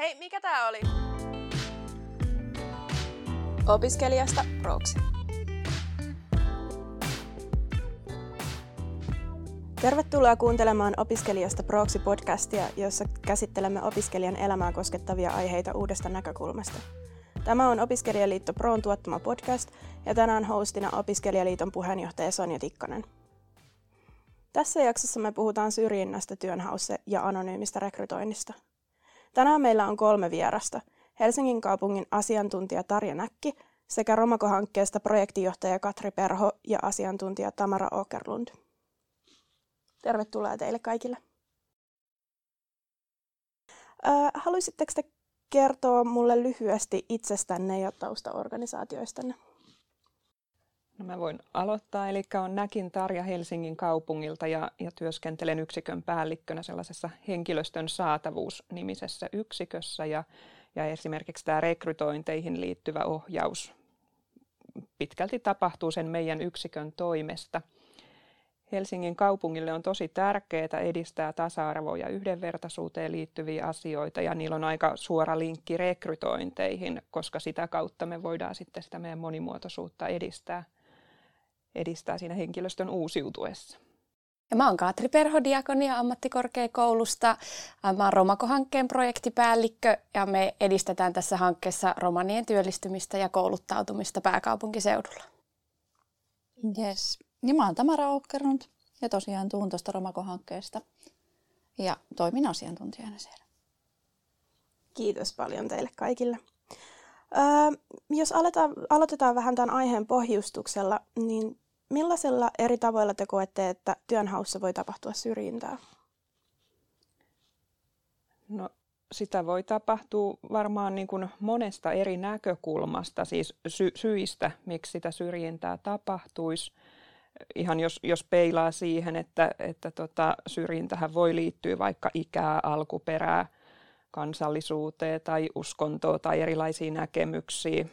Hei, mikä tää oli? Opiskelijasta proksi. Tervetuloa kuuntelemaan Opiskelijasta proksi podcastia, jossa käsittelemme opiskelijan elämää koskettavia aiheita uudesta näkökulmasta. Tämä on Opiskelijaliitto Proon tuottama podcast ja tänään hostina Opiskelijaliiton puheenjohtaja Sonja Tikkanen. Tässä jaksossa me puhutaan syrjinnästä työnhaussa ja anonyymistä rekrytoinnista. Tänään meillä on kolme vierasta. Helsingin kaupungin asiantuntija Tarja Näkki sekä Romako-hankkeesta projektijohtaja Katri Perho ja asiantuntija Tamara Okerlund. Tervetuloa teille kaikille. Haluaisitteko te kertoa mulle lyhyesti itsestänne ja taustaorganisaatioistanne? No mä voin aloittaa, eli on Näkin Tarja Helsingin kaupungilta ja, ja työskentelen yksikön päällikkönä sellaisessa henkilöstön saatavuus-nimisessä yksikössä. Ja, ja esimerkiksi tämä rekrytointeihin liittyvä ohjaus pitkälti tapahtuu sen meidän yksikön toimesta. Helsingin kaupungille on tosi tärkeää edistää tasa-arvoa ja yhdenvertaisuuteen liittyviä asioita ja niillä on aika suora linkki rekrytointeihin, koska sitä kautta me voidaan sitten sitä meidän monimuotoisuutta edistää – edistää siinä henkilöstön uusiutuessa. Ja mä oon Katri Perho Diakonia ammattikorkeakoulusta. Mä oon Romako-hankkeen projektipäällikkö ja me edistetään tässä hankkeessa romanien työllistymistä ja kouluttautumista pääkaupunkiseudulla. Yes. Niin mä oon Tamara Oukkerund ja tosiaan tuun tuosta Romako-hankkeesta ja toimin asiantuntijana siellä. Kiitos paljon teille kaikille. Öö, jos aletaan, aloitetaan vähän tämän aiheen pohjustuksella, niin millaisilla eri tavoilla te koette, että työnhaussa voi tapahtua syrjintää? No, sitä voi tapahtua varmaan niin kuin monesta eri näkökulmasta, siis sy- syistä, miksi sitä syrjintää tapahtuisi. Ihan jos, jos peilaa siihen, että, että tota, syrjintähän voi liittyä vaikka ikää, alkuperää, kansallisuuteen tai uskontoon tai erilaisiin näkemyksiin,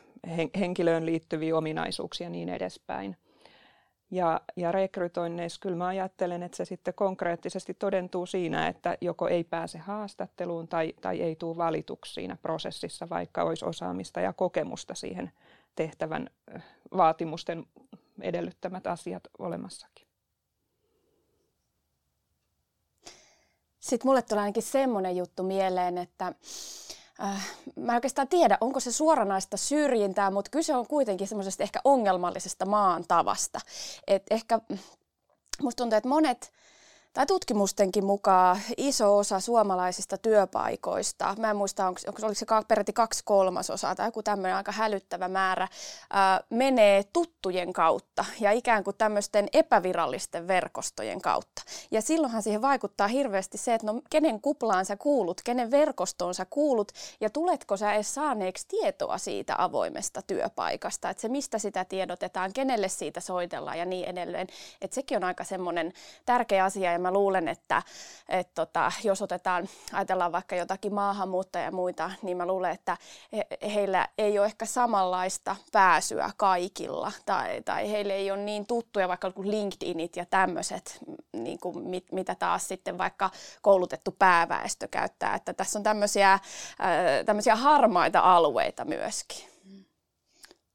henkilöön liittyviä ominaisuuksia ja niin edespäin. Ja, ja rekrytoinneissa kyllä mä ajattelen, että se sitten konkreettisesti todentuu siinä, että joko ei pääse haastatteluun tai, tai ei tule valituksi siinä prosessissa, vaikka olisi osaamista ja kokemusta siihen tehtävän vaatimusten edellyttämät asiat olemassakin. Sitten mulle tulee ainakin semmoinen juttu mieleen, että äh, mä en oikeastaan tiedä, onko se suoranaista syrjintää, mutta kyse on kuitenkin semmoisesta ehkä ongelmallisesta maan tavasta. Et ehkä musta tuntuu, että monet tai tutkimustenkin mukaan iso osa suomalaisista työpaikoista, mä en muista, onko, onko oliko se peräti kaksi kolmasosaa tai joku tämmöinen aika hälyttävä määrä, ää, menee tuttujen kautta ja ikään kuin tämmöisten epävirallisten verkostojen kautta. Ja silloinhan siihen vaikuttaa hirveästi se, että no kenen kuplaan sä kuulut, kenen verkostoon sä kuulut ja tuletko sä edes saaneeksi tietoa siitä avoimesta työpaikasta, että se mistä sitä tiedotetaan, kenelle siitä soitellaan ja niin edelleen. Että sekin on aika semmoinen tärkeä asia ja mä luulen, että et tota, jos otetaan, ajatellaan vaikka jotakin maahanmuuttajia ja muita, niin mä luulen, että he, heillä ei ole ehkä samanlaista pääsyä kaikilla tai, tai heille ei ole niin tuttuja vaikka LinkedInit ja tämmöiset, niin mit, mitä taas sitten vaikka koulutettu pääväestö käyttää. Että tässä on tämmöisiä, tämmöisiä harmaita alueita myöskin.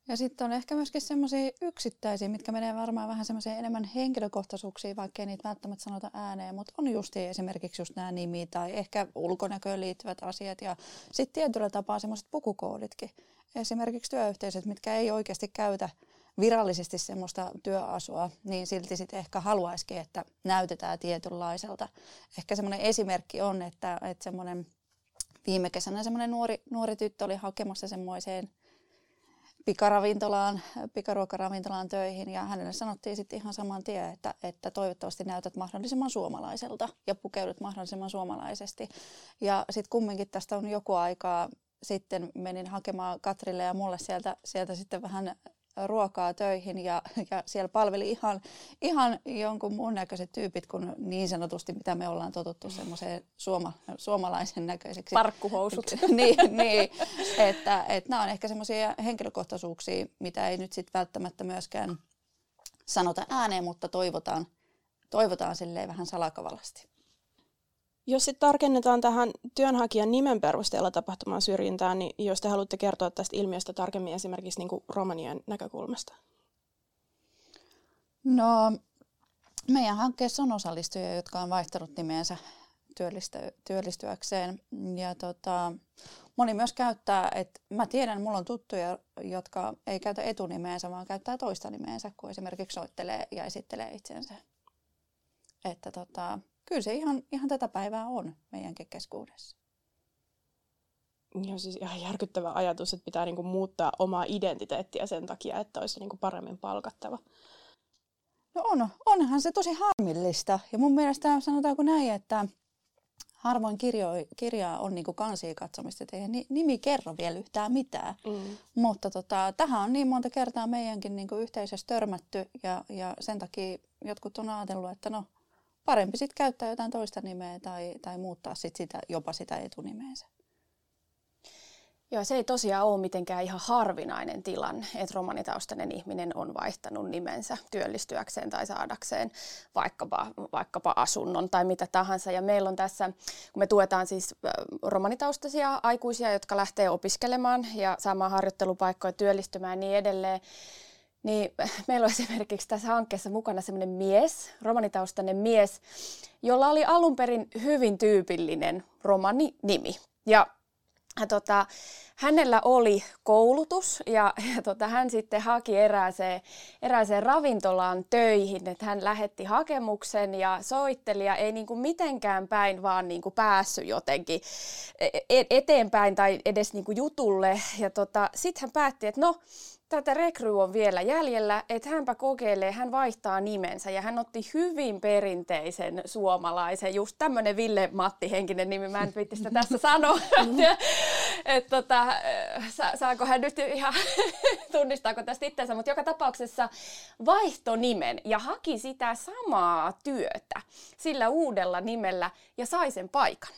Ja sitten on ehkä myöskin semmoisia yksittäisiä, mitkä menee varmaan vähän semmoiseen enemmän henkilökohtaisuuksiin, vaikka ei niitä välttämättä sanota ääneen, mutta on just esimerkiksi just nämä nimi tai ehkä ulkonäköön liittyvät asiat ja sitten tietyllä tapaa semmoiset pukukooditkin. Esimerkiksi työyhteisöt, mitkä ei oikeasti käytä virallisesti semmoista työasua, niin silti sitten ehkä haluaisikin, että näytetään tietynlaiselta. Ehkä semmoinen esimerkki on, että, että semmoinen viime kesänä semmoinen nuori, nuori tyttö oli hakemassa semmoiseen pikaravintolaan, pikaruokaravintolaan töihin ja hänelle sanottiin sitten ihan saman tien, että, että toivottavasti näytät mahdollisimman suomalaiselta ja pukeudut mahdollisimman suomalaisesti. Ja sitten kumminkin tästä on joku aikaa sitten menin hakemaan Katrille ja mulle sieltä, sieltä sitten vähän ruokaa töihin ja, ja siellä palveli ihan, ihan jonkun muun näköiset tyypit kuin niin sanotusti, mitä me ollaan totuttu semmoiseen suoma, suomalaisen näköiseksi. Parkkuhousut. niin, niin että, että nämä on ehkä semmoisia henkilökohtaisuuksia, mitä ei nyt sitten välttämättä myöskään sanota ääneen, mutta toivotaan, toivotaan silleen vähän salakavallasti. Jos sitten tarkennetaan tähän työnhakijan nimen perusteella tapahtumaan syrjintään, niin jos te haluatte kertoa tästä ilmiöstä tarkemmin esimerkiksi niin kuin romanien näkökulmasta. No, meidän hankkeessa on osallistujia, jotka on vaihtanut nimeensä työllistyäkseen. Ja tota, moni myös käyttää, että mä tiedän, mulla on tuttuja, jotka ei käytä etunimeensä, vaan käyttää toista nimeensä, kun esimerkiksi soittelee ja esittelee itsensä. Että tota, kyllä se ihan, ihan tätä päivää on meidänkin keskuudessa. Joo, siis ihan järkyttävä ajatus, että pitää niinku muuttaa omaa identiteettiä sen takia, että olisi niinku paremmin palkattava. No on, onhan se tosi harmillista. Ja mun mielestä sanotaanko näin, että harvoin kirjo, kirjaa on niin kansia katsomista, että ei nimi kerro vielä yhtään mitään. Mm. Mutta tota, tähän on niin monta kertaa meidänkin niin yhteisössä törmätty ja, ja sen takia jotkut on ajatellut, että no parempi sitten käyttää jotain toista nimeä tai, tai muuttaa sit sitä, jopa sitä etunimeensä. Joo, se ei tosiaan ole mitenkään ihan harvinainen tilanne, että romanitaustainen ihminen on vaihtanut nimensä työllistyäkseen tai saadakseen vaikkapa, vaikkapa asunnon tai mitä tahansa. Ja meillä on tässä, kun me tuetaan siis romanitaustaisia aikuisia, jotka lähtee opiskelemaan ja saamaan harjoittelupaikkoja, työllistymään ja niin edelleen, niin meillä on esimerkiksi tässä hankkeessa mukana semmoinen mies, romanitaustainen mies, jolla oli alun perin hyvin tyypillinen romani-nimi. Ja tota, hänellä oli koulutus ja, ja tota, hän sitten haki erääseen, erääseen ravintolaan töihin, että hän lähetti hakemuksen ja soitteli ja ei niin kuin mitenkään päin vaan niin kuin päässyt jotenkin e, e, eteenpäin tai edes niin kuin jutulle. Ja tota, sitten hän päätti, että no tätä rekry on vielä jäljellä, että hänpä kokeilee, hän vaihtaa nimensä. Ja hän otti hyvin perinteisen suomalaisen, just tämmöinen Ville Matti henkinen nimi, mä en viitti sitä tässä sanoa, että et, tota, sa, saako hän nyt ihan, tunnistaako tästä itsensä, mutta joka tapauksessa vaihtonimen ja haki sitä samaa työtä sillä uudella nimellä ja sai sen paikan.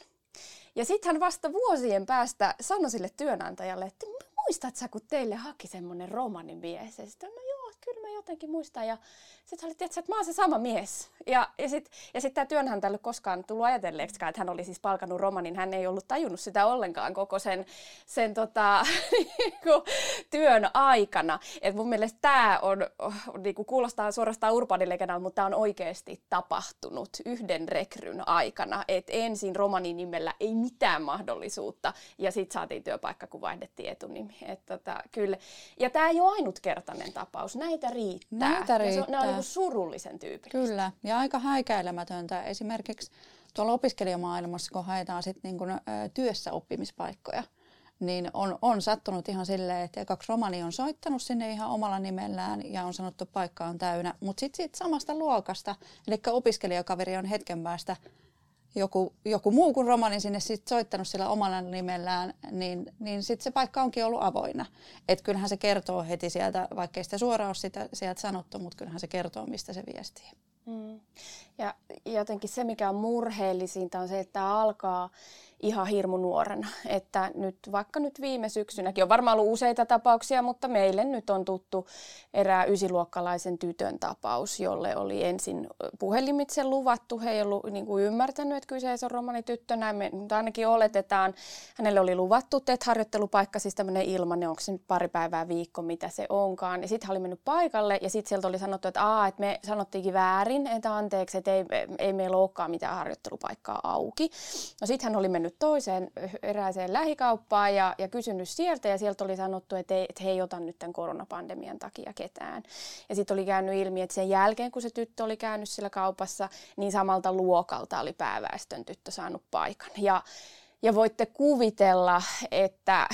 Ja sitten hän vasta vuosien päästä sanoi sille työnantajalle, että muistat sä, kun teille haki semmoinen romanimies? Ja sitten, no joo, kyllä mä jotenkin muistan. Ja sitten oli, että mä oon se sama mies. Ja, ja sitten ja sit tämä työnantaja ei koskaan tullut ajatelleeksi, että hän oli siis palkannut romanin. Hän ei ollut tajunnut sitä ollenkaan koko sen, sen tota, niinku, työn aikana. Et mun mielestä tämä on, niinku, kuulostaa suorastaan urbaanilegendalta, mutta tämä on oikeasti tapahtunut yhden rekryn aikana. Et ensin romanin nimellä ei mitään mahdollisuutta ja sitten saatiin työpaikka, kun vaihdettiin etunimi. Et, tota, kyllä. Ja tämä ei ole ainutkertainen tapaus. Näitä riittää. Näitä riittää. Ja se, ne on niin surullisen tyypillistä. Kyllä, ja aika häikäilemätöntä. Esimerkiksi tuolla opiskelijamaailmassa, kun haetaan sit niin kun, ä, työssä oppimispaikkoja, niin on, on sattunut ihan silleen, että kaksi romani on soittanut sinne ihan omalla nimellään ja on sanottu paikka on täynnä. Mutta sitten sit samasta luokasta, eli opiskelijakaveri on hetken päästä joku, joku muu kuin romani sinne sit soittanut sillä omalla nimellään, niin, niin sitten se paikka onkin ollut avoinna. Et kyllähän se kertoo heti sieltä, vaikka ei sitä suoraan ole sitä, sieltä sanottu, mutta kyllähän se kertoo, mistä se viestii. Mm. Ja jotenkin se, mikä on murheellisinta, on se, että tämä alkaa ihan hirmu nuorena. Että nyt vaikka nyt viime syksynäkin on varmaan ollut useita tapauksia, mutta meille nyt on tuttu erää ysiluokkalaisen tytön tapaus, jolle oli ensin puhelimitse luvattu. He ei ollut niin kuin ymmärtänyt, että kyseessä on romanityttö, näin me nyt ainakin oletetaan. Hänelle oli luvattu TET-harjoittelupaikka, siis tämmöinen ilmanen, onko se nyt pari päivää viikko, mitä se onkaan. Ja sitten hän oli mennyt paikalle ja sitten sieltä oli sanottu, että, Aa, että me sanottiinkin väärin, että anteeksi, että ei, ei meillä olekaan mitään harjoittelupaikkaa auki. No sitten hän oli mennyt mennyt toiseen erääseen lähikauppaan ja, ja kysynyt sieltä ja sieltä oli sanottu, että, ei, että he ei ota nyt tämän koronapandemian takia ketään. Ja sitten oli käynyt ilmi, että sen jälkeen kun se tyttö oli käynyt siellä kaupassa, niin samalta luokalta oli pääväestön tyttö saanut paikan. Ja ja voitte kuvitella, että,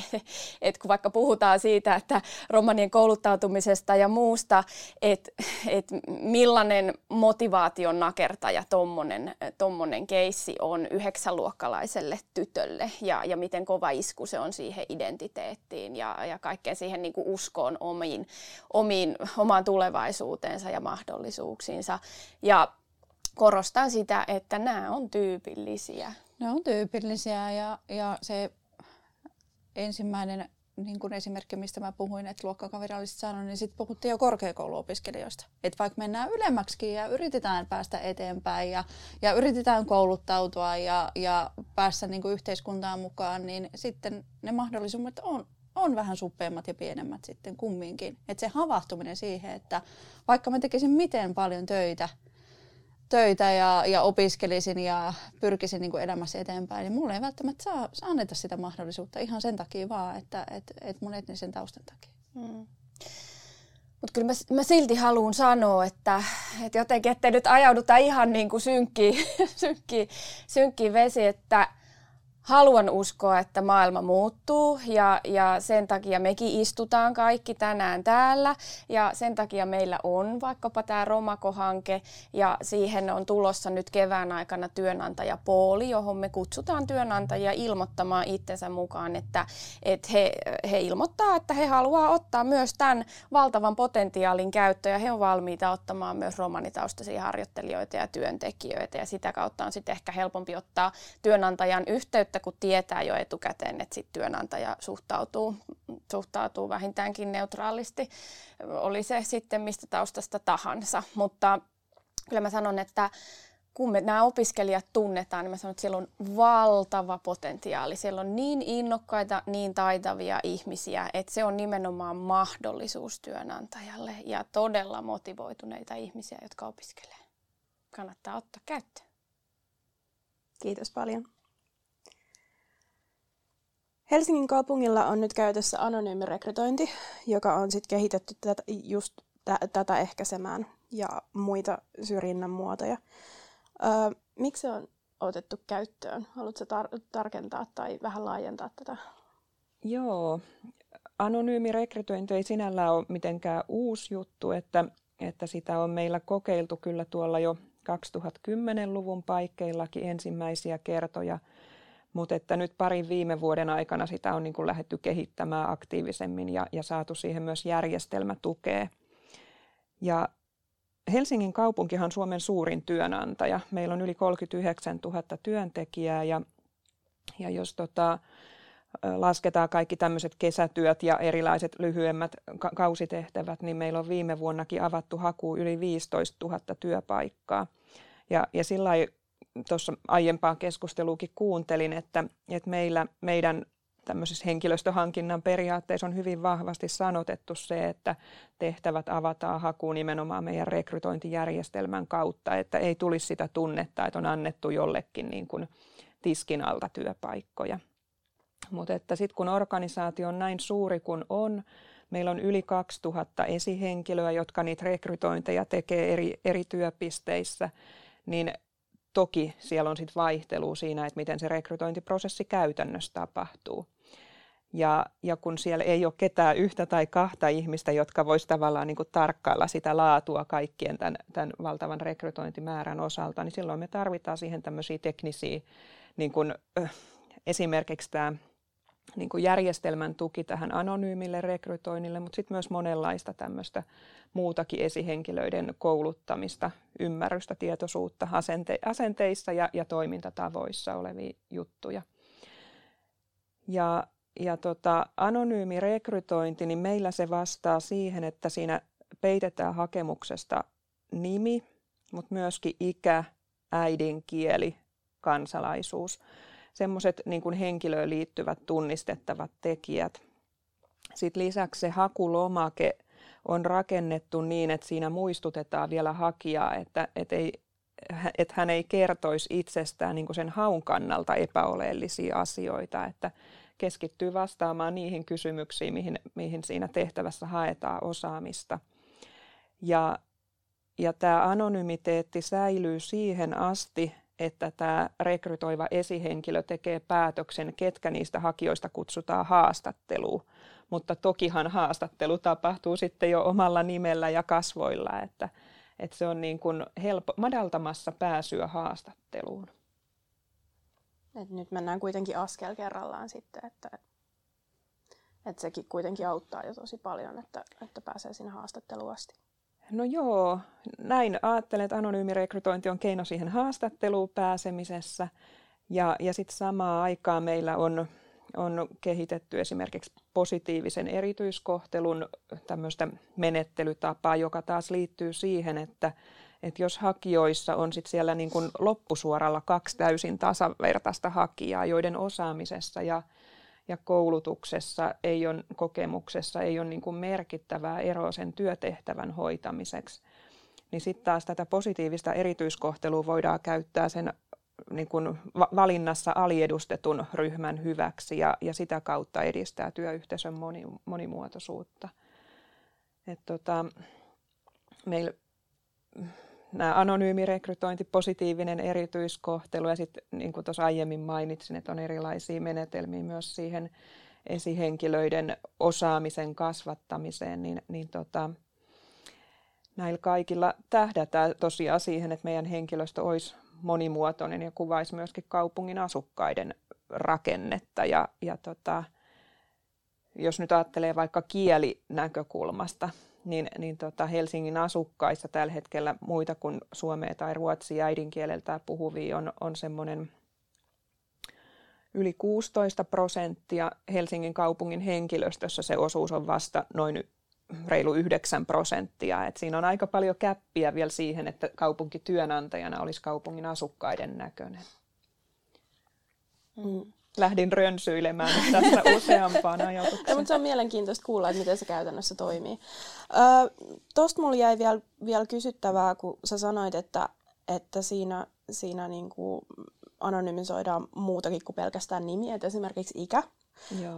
että kun vaikka puhutaan siitä, että romanien kouluttautumisesta ja muusta, että, että millainen motivaation nakertaja tommonen, tommonen keissi on yhdeksänluokkalaiselle tytölle ja, ja miten kova isku se on siihen identiteettiin ja, ja kaikkeen siihen niin kuin uskoon omiin, omiin, omaan tulevaisuuteensa ja mahdollisuuksiinsa. Ja korostan sitä, että nämä on tyypillisiä ne on tyypillisiä ja, ja se ensimmäinen niin kuin esimerkki, mistä mä puhuin, että luokkakaveri olisi sanonut, niin sitten puhuttiin jo korkeakouluopiskelijoista. Että vaikka mennään ylemmäksi ja yritetään päästä eteenpäin ja, ja yritetään kouluttautua ja, ja päästä niin kuin yhteiskuntaan mukaan, niin sitten ne mahdollisuudet on, on vähän suppeammat ja pienemmät sitten kumminkin. Että se havahtuminen siihen, että vaikka mä tekisin miten paljon töitä, töitä ja, ja opiskelisin ja pyrkisin niin kuin elämässä eteenpäin, niin mulle ei välttämättä saa, saa anneta sitä mahdollisuutta ihan sen takia vaan, että et, et mun etnisen taustan takia. Mm. Mutta kyllä mä, mä silti haluan sanoa, että, että jotenkin, ettei nyt ajauduta ihan niin kuin synkkiin, synkkiin, synkkiin vesi, että haluan uskoa, että maailma muuttuu ja, ja sen takia mekin istutaan kaikki tänään täällä. Ja sen takia meillä on vaikkapa tämä Romako-hanke ja siihen on tulossa nyt kevään aikana työnantajapooli, johon me kutsutaan työnantajia ilmoittamaan itsensä mukaan, että, että he, he ilmoittaa, että he haluaa ottaa myös tämän valtavan potentiaalin käyttöön ja he on valmiita ottamaan myös romanitaustaisia harjoittelijoita ja työntekijöitä. Ja sitä kautta on sitten ehkä helpompi ottaa työnantajan yhteyttä että kun tietää jo etukäteen, että sit työnantaja suhtautuu, suhtautuu vähintäänkin neutraalisti, oli se sitten mistä taustasta tahansa. Mutta kyllä mä sanon, että kun me nämä opiskelijat tunnetaan, niin mä sanon, että siellä on valtava potentiaali. Siellä on niin innokkaita, niin taitavia ihmisiä, että se on nimenomaan mahdollisuus työnantajalle ja todella motivoituneita ihmisiä, jotka opiskelee. Kannattaa ottaa käyttöön. Kiitos paljon. Helsingin kaupungilla on nyt käytössä anonyymi rekrytointi, joka on sitten kehitetty tätä, just t- tätä ehkäisemään ja muita syrjinnän muotoja. Öö, miksi se on otettu käyttöön? Haluatko tar- tarkentaa tai vähän laajentaa tätä? Joo, anonyymi rekrytointi ei sinällään ole mitenkään uusi juttu, että, että sitä on meillä kokeiltu kyllä tuolla jo 2010-luvun paikkeillakin ensimmäisiä kertoja – mutta että nyt parin viime vuoden aikana sitä on niin kuin lähdetty kehittämään aktiivisemmin ja, ja saatu siihen myös järjestelmätukea. Ja Helsingin kaupunkihan on Suomen suurin työnantaja. Meillä on yli 39 000 työntekijää ja, ja jos tota, lasketaan kaikki tämmöiset kesätyöt ja erilaiset lyhyemmät kausitehtävät, niin meillä on viime vuonnakin avattu haku yli 15 000 työpaikkaa. Ja, ja sillä tuossa aiempaa keskusteluukin kuuntelin, että, että meillä, meidän tämmöisessä henkilöstöhankinnan periaatteessa on hyvin vahvasti sanotettu se, että tehtävät avataan hakuun nimenomaan meidän rekrytointijärjestelmän kautta, että ei tulisi sitä tunnetta, että on annettu jollekin niin kuin tiskin alta työpaikkoja. Mutta että sitten kun organisaatio on näin suuri kuin on, meillä on yli 2000 esihenkilöä, jotka niitä rekrytointeja tekee eri, eri työpisteissä, niin Toki siellä on sitten vaihtelu siinä, että miten se rekrytointiprosessi käytännössä tapahtuu. Ja, ja kun siellä ei ole ketään yhtä tai kahta ihmistä, jotka voisivat tavallaan niin kuin tarkkailla sitä laatua kaikkien tämän, tämän valtavan rekrytointimäärän osalta, niin silloin me tarvitaan siihen tämmöisiä teknisiä, niin kuin, äh, esimerkiksi tämä niin kuin järjestelmän tuki tähän anonyymille rekrytoinnille, mutta sitten myös monenlaista tämmöistä muutakin esihenkilöiden kouluttamista, ymmärrystä, tietoisuutta asente- asenteissa ja, ja toimintatavoissa olevia juttuja. Ja, ja tota, anonyymi rekrytointi, niin meillä se vastaa siihen, että siinä peitetään hakemuksesta nimi, mutta myöskin ikä, äidinkieli, kansalaisuus semmoiset niin henkilöön liittyvät tunnistettavat tekijät. Sitten lisäksi se hakulomake on rakennettu niin, että siinä muistutetaan vielä hakijaa, että, että, ei, että hän ei kertoisi itsestään niin sen haun kannalta epäoleellisia asioita, että keskittyy vastaamaan niihin kysymyksiin, mihin, mihin siinä tehtävässä haetaan osaamista. Ja, ja tämä anonymiteetti säilyy siihen asti, että tämä rekrytoiva esihenkilö tekee päätöksen, ketkä niistä hakijoista kutsutaan haastatteluun. Mutta tokihan haastattelu tapahtuu sitten jo omalla nimellä ja kasvoilla, että, että se on niin kuin helpo, madaltamassa pääsyä haastatteluun. Et nyt mennään kuitenkin askel kerrallaan sitten, että, että sekin kuitenkin auttaa jo tosi paljon, että, että pääsee sinne haastatteluun asti. No joo, näin ajattelen, että anonyymi rekrytointi on keino siihen haastatteluun pääsemisessä. Ja, ja sitten samaan aikaan meillä on on kehitetty esimerkiksi positiivisen erityiskohtelun tämmöistä menettelytapaa, joka taas liittyy siihen, että, että jos hakijoissa on sit siellä niin kuin loppusuoralla kaksi täysin tasavertaista hakijaa, joiden osaamisessa ja, ja koulutuksessa ei ole, kokemuksessa ei ole niin kuin merkittävää eroa sen työtehtävän hoitamiseksi, niin sitten taas tätä positiivista erityiskohtelua voidaan käyttää sen niin kuin valinnassa aliedustetun ryhmän hyväksi ja, ja sitä kautta edistää työyhteisön moni, monimuotoisuutta. Et tota, meillä nämä anonyymi rekrytointi, positiivinen erityiskohtelu ja sitten niin kuin tuossa aiemmin mainitsin, että on erilaisia menetelmiä myös siihen esihenkilöiden osaamisen kasvattamiseen, niin, niin tota, näillä kaikilla tähdätään tosiaan siihen, että meidän henkilöstö olisi monimuotoinen ja kuvaisi myöskin kaupungin asukkaiden rakennetta. Ja, ja tota, jos nyt ajattelee vaikka kielinäkökulmasta, niin, niin tota Helsingin asukkaissa tällä hetkellä muita kuin suomea tai ruotsia äidinkieleltä puhuvia on, on semmoinen yli 16 prosenttia. Helsingin kaupungin henkilöstössä se osuus on vasta noin reilu 9 prosenttia. Et siinä on aika paljon käppiä vielä siihen, että kaupunki työnantajana olisi kaupungin asukkaiden näköinen. Mm. Lähdin rönsyilemään tässä useampaan ajatukseen. mutta se on mielenkiintoista kuulla, että miten se käytännössä toimii. Öö, Tuosta mulla jäi vielä, vielä kysyttävää, kun sä sanoit, että, että siinä, siinä niin kuin anonymisoidaan muutakin kuin pelkästään nimi, että esimerkiksi ikä.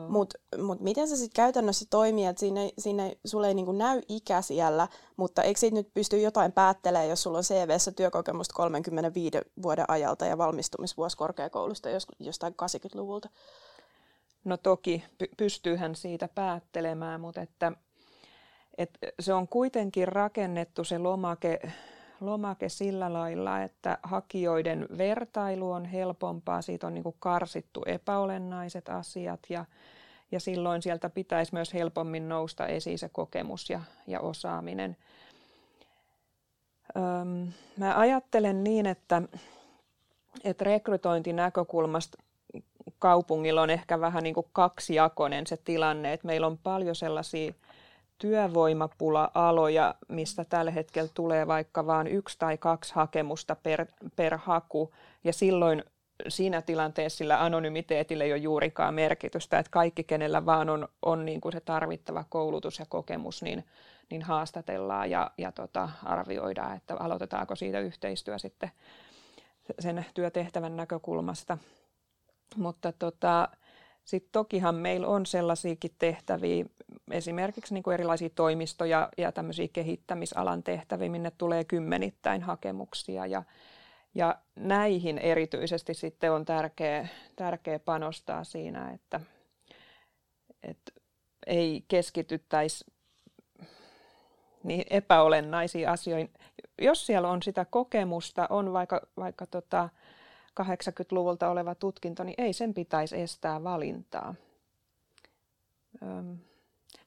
Mutta mut miten se sitten käytännössä toimii, että siinä, siinä sulle ei niinku näy ikä siellä, mutta eikö siitä nyt pysty jotain päättelemään, jos sulla on CV-ssä työkokemusta 35 vuoden ajalta ja valmistumisvuosi korkeakoulusta jostain 80-luvulta? No toki pystyyhän siitä päättelemään, mutta että, että se on kuitenkin rakennettu se lomake lomake sillä lailla, että hakijoiden vertailu on helpompaa, siitä on niin kuin karsittu epäolennaiset asiat ja, ja silloin sieltä pitäisi myös helpommin nousta esiin se kokemus ja, ja osaaminen. Öm, mä ajattelen niin, että, että rekrytointinäkökulmasta kaupungilla on ehkä vähän niin kuin kaksijakoinen se tilanne, että meillä on paljon sellaisia työvoimapula-aloja, mistä tällä hetkellä tulee vaikka vain yksi tai kaksi hakemusta per, per haku, ja silloin siinä tilanteessa sillä anonymiteetillä ei ole juurikaan merkitystä, että kaikki, kenellä vaan on, on niin kuin se tarvittava koulutus ja kokemus, niin, niin haastatellaan ja, ja tota, arvioidaan, että aloitetaanko siitä yhteistyö sitten sen työtehtävän näkökulmasta. Mutta tota, sitten tokihan meillä on sellaisiakin tehtäviä, esimerkiksi niin kuin erilaisia toimistoja ja tämmöisiä kehittämisalan tehtäviä, minne tulee kymmenittäin hakemuksia ja, ja näihin erityisesti sitten on tärkeä, tärkeä panostaa siinä, että, että ei keskityttäisi niin epäolennaisiin asioihin. Jos siellä on sitä kokemusta, on vaikka, vaikka tota 80-luvulta oleva tutkinto, niin ei sen pitäisi estää valintaa.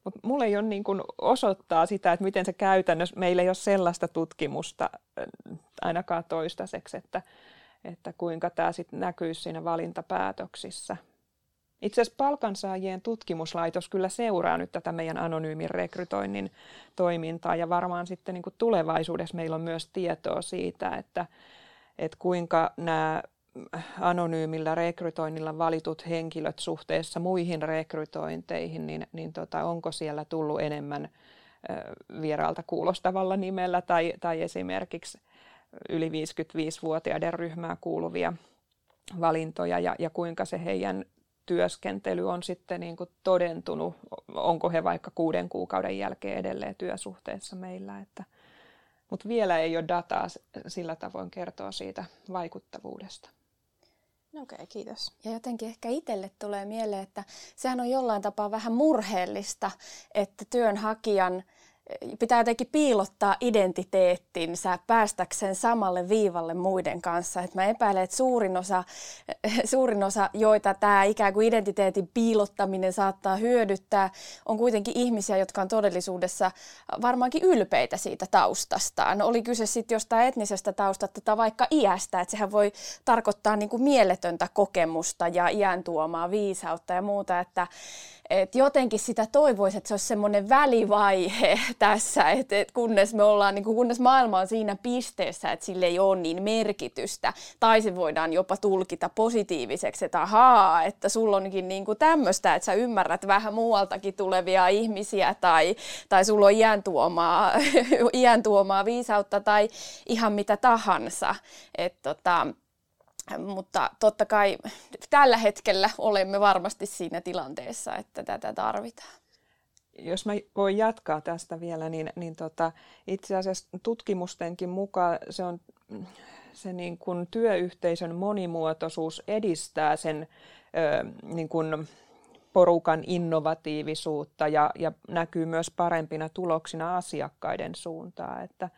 Mutta mulle ei ole niin kuin osoittaa sitä, että miten se käytännössä, meillä ei ole sellaista tutkimusta ainakaan toistaiseksi, että, että kuinka tämä sitten näkyisi siinä valintapäätöksissä. Itse asiassa palkansaajien tutkimuslaitos kyllä seuraa nyt tätä meidän anonyymin rekrytoinnin toimintaa ja varmaan sitten niin kuin tulevaisuudessa meillä on myös tietoa siitä, että, että kuinka nämä anonyymillä rekrytoinnilla valitut henkilöt suhteessa muihin rekrytointeihin, niin, niin tota, onko siellä tullut enemmän vieraalta kuulostavalla nimellä tai, tai esimerkiksi yli 55-vuotiaiden ryhmää kuuluvia valintoja ja, ja kuinka se heidän työskentely on sitten niin kuin todentunut, onko he vaikka kuuden kuukauden jälkeen edelleen työsuhteessa meillä. Että, mutta vielä ei ole dataa sillä tavoin kertoa siitä vaikuttavuudesta. Okei, okay, kiitos. Ja jotenkin ehkä itselle tulee mieleen, että sehän on jollain tapaa vähän murheellista, että työnhakijan pitää jotenkin piilottaa identiteettinsä päästäkseen samalle viivalle muiden kanssa. Et mä epäilen, että suurin osa, suurin osa, joita tämä ikään kuin identiteetin piilottaminen saattaa hyödyttää, on kuitenkin ihmisiä, jotka on todellisuudessa varmaankin ylpeitä siitä taustastaan. Oli kyse sitten jostain etnisestä taustasta tai vaikka iästä, että sehän voi tarkoittaa niin kuin mieletöntä kokemusta ja iän tuomaa viisautta ja muuta, että et jotenkin sitä toivoisi, että se olisi semmoinen välivaihe tässä, että et kunnes me ollaan, niin kunnes maailma on siinä pisteessä, että sille ei ole niin merkitystä, tai se voidaan jopa tulkita positiiviseksi, että ahaa, että sulla onkin niin tämmöistä, että sä ymmärrät vähän muualtakin tulevia ihmisiä, tai, tai sulla on iän tuomaa, iän tuomaa viisautta, tai ihan mitä tahansa. Että tota, mutta totta kai tällä hetkellä olemme varmasti siinä tilanteessa, että tätä tarvitaan. Jos mä voin jatkaa tästä vielä, niin, niin tota, itse asiassa tutkimustenkin mukaan se, on, se niin kuin työyhteisön monimuotoisuus edistää sen ö, niin kuin porukan innovatiivisuutta ja, ja näkyy myös parempina tuloksina asiakkaiden suuntaan. Että,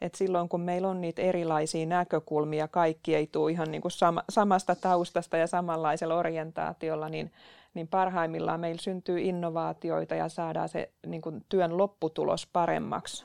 et silloin kun meillä on niitä erilaisia näkökulmia, kaikki ei tule ihan niin kuin sama, samasta taustasta ja samanlaisella orientaatiolla, niin, niin parhaimmillaan meillä syntyy innovaatioita ja saadaan se niin kuin työn lopputulos paremmaksi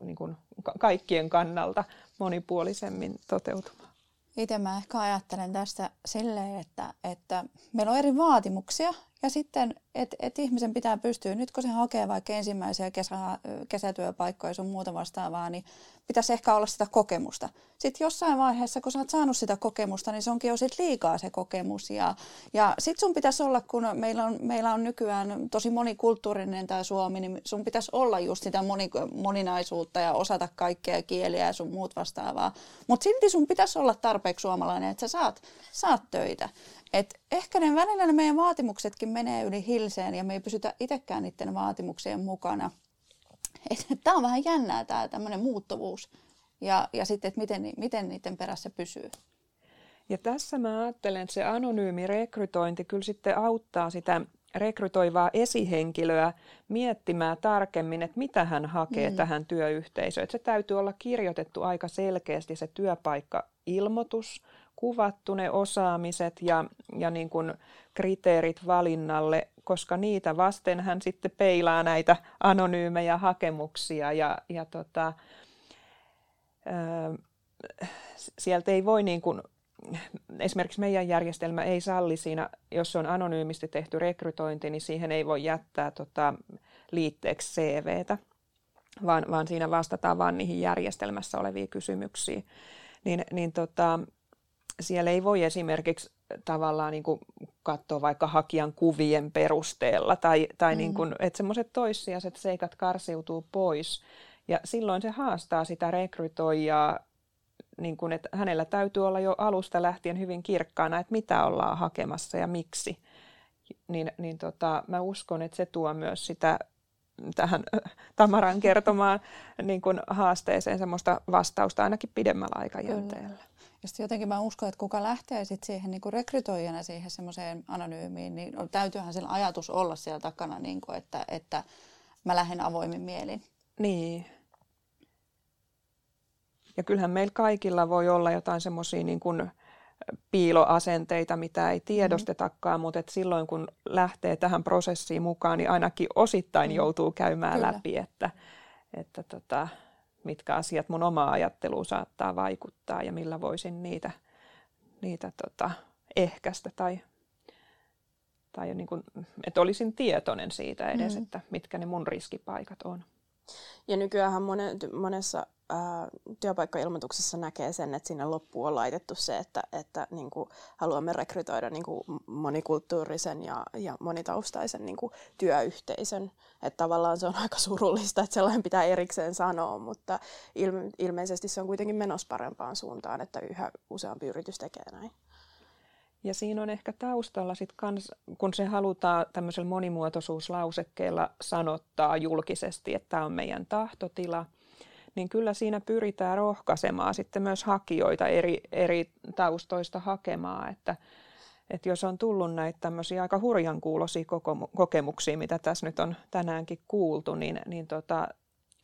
niin kuin kaikkien kannalta monipuolisemmin toteutumaan. Itse mä ehkä ajattelen tästä silleen, että, että meillä on eri vaatimuksia ja sitten, että et ihmisen pitää pystyä, nyt kun se hakee vaikka ensimmäisiä kesä, kesätyöpaikkoja sun muuta vastaavaa, niin pitäisi ehkä olla sitä kokemusta. Sitten jossain vaiheessa, kun sä oot saanut sitä kokemusta, niin se onkin jo sit liikaa se kokemus. Ja, ja sitten sun pitäisi olla, kun meillä on, meillä on nykyään tosi monikulttuurinen tämä Suomi, niin sun pitäisi olla just sitä moni, moninaisuutta ja osata kaikkea kieliä ja sun muut vastaavaa. Mutta silti sun pitäisi olla tarpeeksi suomalainen, että sä saat, saat töitä. Et ehkä ne välillä ne meidän vaatimuksetkin menee yli hilseen ja me ei pysytä itsekään niiden vaatimuksien mukana. Tämä on vähän jännää tämä tämmöinen muuttuvuus ja, ja sitten, että miten, miten niiden perässä pysyy. Ja tässä mä ajattelen, että se anonyymi rekrytointi kyllä sitten auttaa sitä rekrytoivaa esihenkilöä miettimään tarkemmin, että mitä hän hakee mm. tähän työyhteisöön. Että se täytyy olla kirjoitettu aika selkeästi se työpaikka-ilmoitus, kuvattu ne osaamiset ja, ja niin kuin kriteerit valinnalle, koska niitä vasten hän sitten peilaa näitä anonyymejä hakemuksia ja, ja tota, ää, sieltä ei voi niin kuin, esimerkiksi meidän järjestelmä ei salli siinä, jos se on anonyymisti tehty rekrytointi, niin siihen ei voi jättää tota, liitteeksi CVtä, vaan, vaan siinä vastataan vain niihin järjestelmässä oleviin kysymyksiin. Niin, niin tota, siellä ei voi esimerkiksi tavallaan niin kuin katsoa vaikka hakijan kuvien perusteella tai, tai mm. niin kuin, että semmoiset toissijaiset seikat karsiutuu pois. Ja silloin se haastaa sitä rekrytoijaa, niin kuin, että hänellä täytyy olla jo alusta lähtien hyvin kirkkaana, että mitä ollaan hakemassa ja miksi. Niin, niin tota, mä uskon, että se tuo myös sitä tähän Tamaran kertomaan niin kuin haasteeseen semmoista vastausta ainakin pidemmällä aikajänteellä. Kyllä. Ja sitten jotenkin mä uskon, että kuka lähtee sitten siihen niin kuin rekrytoijana siihen semmoiseen anonyymiin, niin täytyyhän sen ajatus olla siellä takana, niin kuin, että, että mä lähden avoimin mielin. Niin. Ja kyllähän meillä kaikilla voi olla jotain semmoisia niin kuin piiloasenteita, mitä ei tiedostetakaan, mm-hmm. mutta et silloin kun lähtee tähän prosessiin mukaan, niin ainakin osittain mm-hmm. joutuu käymään Kyllä. läpi, että, että tota, mitkä asiat mun omaa ajatteluun saattaa vaikuttaa ja millä voisin niitä, niitä tota, ehkäistä tai, tai niin kuin, että olisin tietoinen siitä edes, mm. että mitkä ne mun riskipaikat on. Ja nykyään monessa ää, työpaikkailmoituksessa näkee sen, että sinne loppuun on laitettu se, että, että niin kuin, haluamme rekrytoida niin kuin, monikulttuurisen ja, ja monitaustaisen niin kuin, työyhteisön. Että tavallaan se on aika surullista, että sellainen pitää erikseen sanoa, mutta ilme, ilmeisesti se on kuitenkin menossa parempaan suuntaan, että yhä useampi yritys tekee näin. Ja siinä on ehkä taustalla sit kans, kun se halutaan tämmöisellä monimuotoisuuslausekkeella sanottaa julkisesti, että tämä on meidän tahtotila, niin kyllä siinä pyritään rohkaisemaan sitten myös hakijoita eri, eri taustoista hakemaan, että, että jos on tullut näitä tämmöisiä aika hurjan kuulosia kokemuksia, mitä tässä nyt on tänäänkin kuultu, niin, niin tota,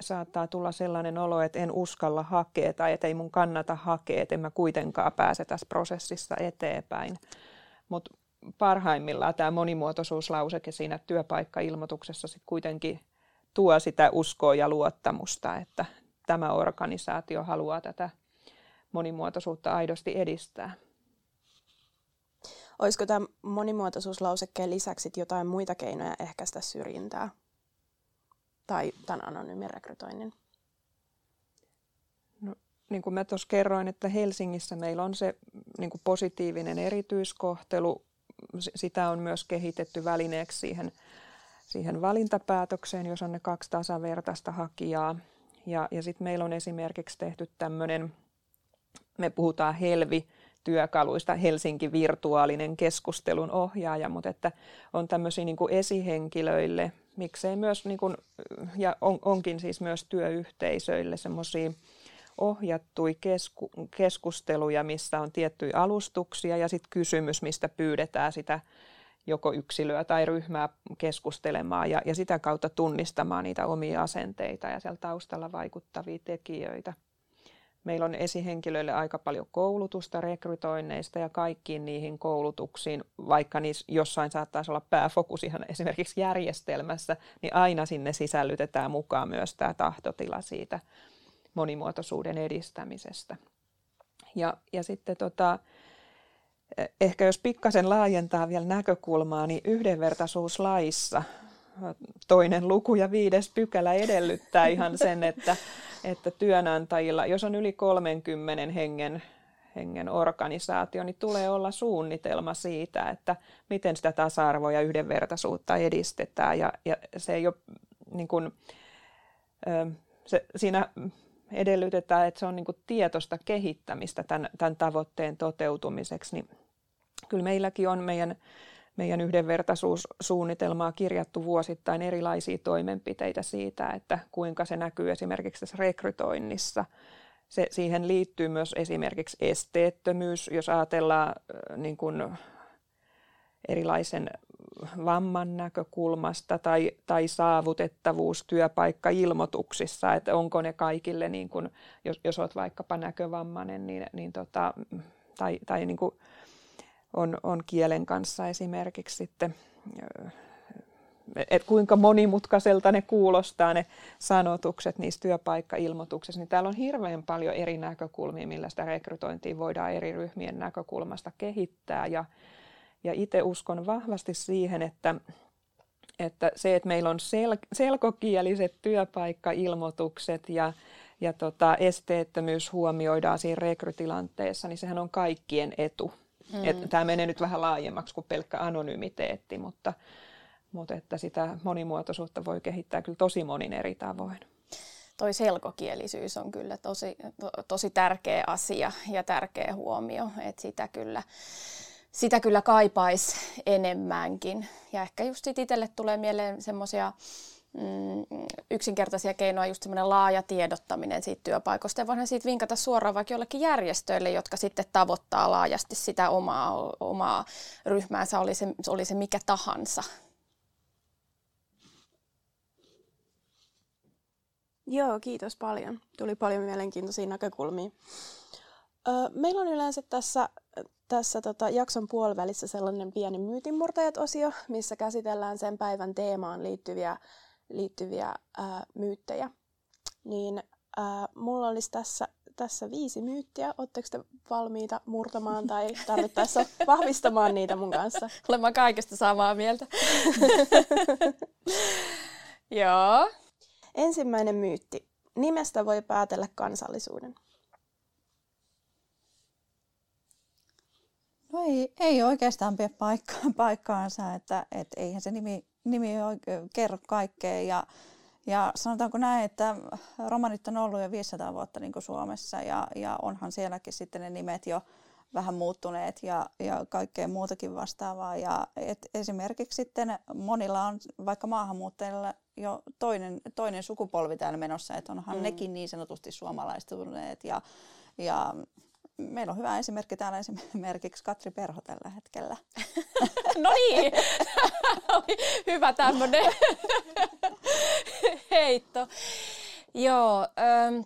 saattaa tulla sellainen olo, että en uskalla hakea tai että ei mun kannata hakea, että en mä kuitenkaan pääse tässä prosessissa eteenpäin. Mutta parhaimmillaan tämä monimuotoisuuslauseke siinä työpaikkailmoituksessa sitten kuitenkin tuo sitä uskoa ja luottamusta, että tämä organisaatio haluaa tätä monimuotoisuutta aidosti edistää. Olisiko tämä monimuotoisuuslausekkeen lisäksi jotain muita keinoja ehkäistä syrjintää tai tämän anonyymin rekrytoinnin? No, niin kuin mä tuossa kerroin, että Helsingissä meillä on se niin kuin positiivinen erityiskohtelu. Sitä on myös kehitetty välineeksi siihen, siihen valintapäätökseen, jos on ne kaksi tasavertaista hakijaa. Ja, ja sitten meillä on esimerkiksi tehty tämmöinen, me puhutaan Helvi, työkaluista Helsinki virtuaalinen keskustelun ohjaaja, mutta että on tämmöisiä niin esihenkilöille, miksei myös, niin kuin, ja on, onkin siis myös työyhteisöille semmoisia ohjattui kesku, keskusteluja, missä on tiettyjä alustuksia ja sitten kysymys, mistä pyydetään sitä joko yksilöä tai ryhmää keskustelemaan ja, ja sitä kautta tunnistamaan niitä omia asenteita ja siellä taustalla vaikuttavia tekijöitä. Meillä on esihenkilöille aika paljon koulutusta rekrytoinneista ja kaikkiin niihin koulutuksiin, vaikka niissä jossain saattaisi olla pääfokus ihan esimerkiksi järjestelmässä, niin aina sinne sisällytetään mukaan myös tämä tahtotila siitä monimuotoisuuden edistämisestä. Ja, ja sitten tota, ehkä jos pikkasen laajentaa vielä näkökulmaa, niin yhdenvertaisuuslaissa toinen luku ja viides pykälä edellyttää ihan sen, että, että työnantajilla, jos on yli 30 hengen, hengen organisaatio, niin tulee olla suunnitelma siitä, että miten sitä tasa-arvoa ja yhdenvertaisuutta edistetään. Ja, ja se ei ole niin kuin, se, siinä edellytetään, että se on niin kuin tietoista kehittämistä tämän, tämän tavoitteen toteutumiseksi, niin kyllä meilläkin on meidän meidän yhdenvertaisuussuunnitelmaa kirjattu vuosittain erilaisia toimenpiteitä siitä, että kuinka se näkyy esimerkiksi tässä rekrytoinnissa. Se, siihen liittyy myös esimerkiksi esteettömyys, jos ajatellaan niin kuin erilaisen vamman näkökulmasta tai, tai saavutettavuus työpaikkailmoituksissa, että onko ne kaikille, niin kuin, jos, jos olet vaikkapa näkövammainen, niin, niin tota, tai, tai niin kuin on, on kielen kanssa esimerkiksi sitten, että kuinka monimutkaiselta ne kuulostaa ne sanotukset niissä työpaikkailmoituksissa, niin täällä on hirveän paljon eri näkökulmia, millä sitä rekrytointia voidaan eri ryhmien näkökulmasta kehittää. Ja, ja itse uskon vahvasti siihen, että, että se, että meillä on sel, selkokieliset työpaikkailmoitukset ja, ja tota, esteettömyys huomioidaan siinä rekrytilanteessa, niin sehän on kaikkien etu. Mm. Tämä menee nyt vähän laajemmaksi kuin pelkkä anonymiteetti, mutta, mutta että sitä monimuotoisuutta voi kehittää kyllä tosi monin eri tavoin. Toi selkokielisyys on kyllä tosi, to, tosi tärkeä asia ja tärkeä huomio, että sitä kyllä, sitä kyllä kaipaisi enemmänkin. Ja ehkä just itselle tulee mieleen semmoisia mm, yksinkertaisia keinoja, just semmoinen laaja tiedottaminen siitä työpaikosta. Ja voidaan siitä vinkata suoraan vaikka jollekin järjestöille, jotka sitten tavoittaa laajasti sitä omaa, omaa ryhmäänsä, oli se, oli se mikä tahansa. Joo, kiitos paljon. Tuli paljon mielenkiintoisia näkökulmia. meillä on yleensä tässä, tässä tota jakson puolivälissä sellainen pieni myytinmurtajat-osio, missä käsitellään sen päivän teemaan liittyviä liittyviä ää, myyttejä. Niin ää, mulla olisi tässä, tässä viisi myyttiä. Oletteko te valmiita murtamaan tai tarvittaessa vahvistamaan niitä mun kanssa? Olen kaikesta samaa mieltä. Joo. Ensimmäinen myytti. Nimestä voi päätellä kansallisuuden. No ei, ei oikeastaan pidä paikka, paikkaansa, että et eihän se nimi nimi ei oikein kerro kaikkea. Ja, ja sanotaanko näin, että romanit on ollut jo 500 vuotta niin kuin Suomessa ja, ja onhan sielläkin sitten ne nimet jo vähän muuttuneet ja, ja kaikkea muutakin vastaavaa. Ja et esimerkiksi sitten monilla on vaikka maahanmuuttajilla jo toinen, toinen sukupolvi täällä menossa, että onhan mm. nekin niin sanotusti suomalaistuneet ja, ja meillä on hyvä esimerkki täällä esimerkiksi Katri Perho tällä hetkellä. no niin, hyvä tämmöinen heitto. Joo, ähm,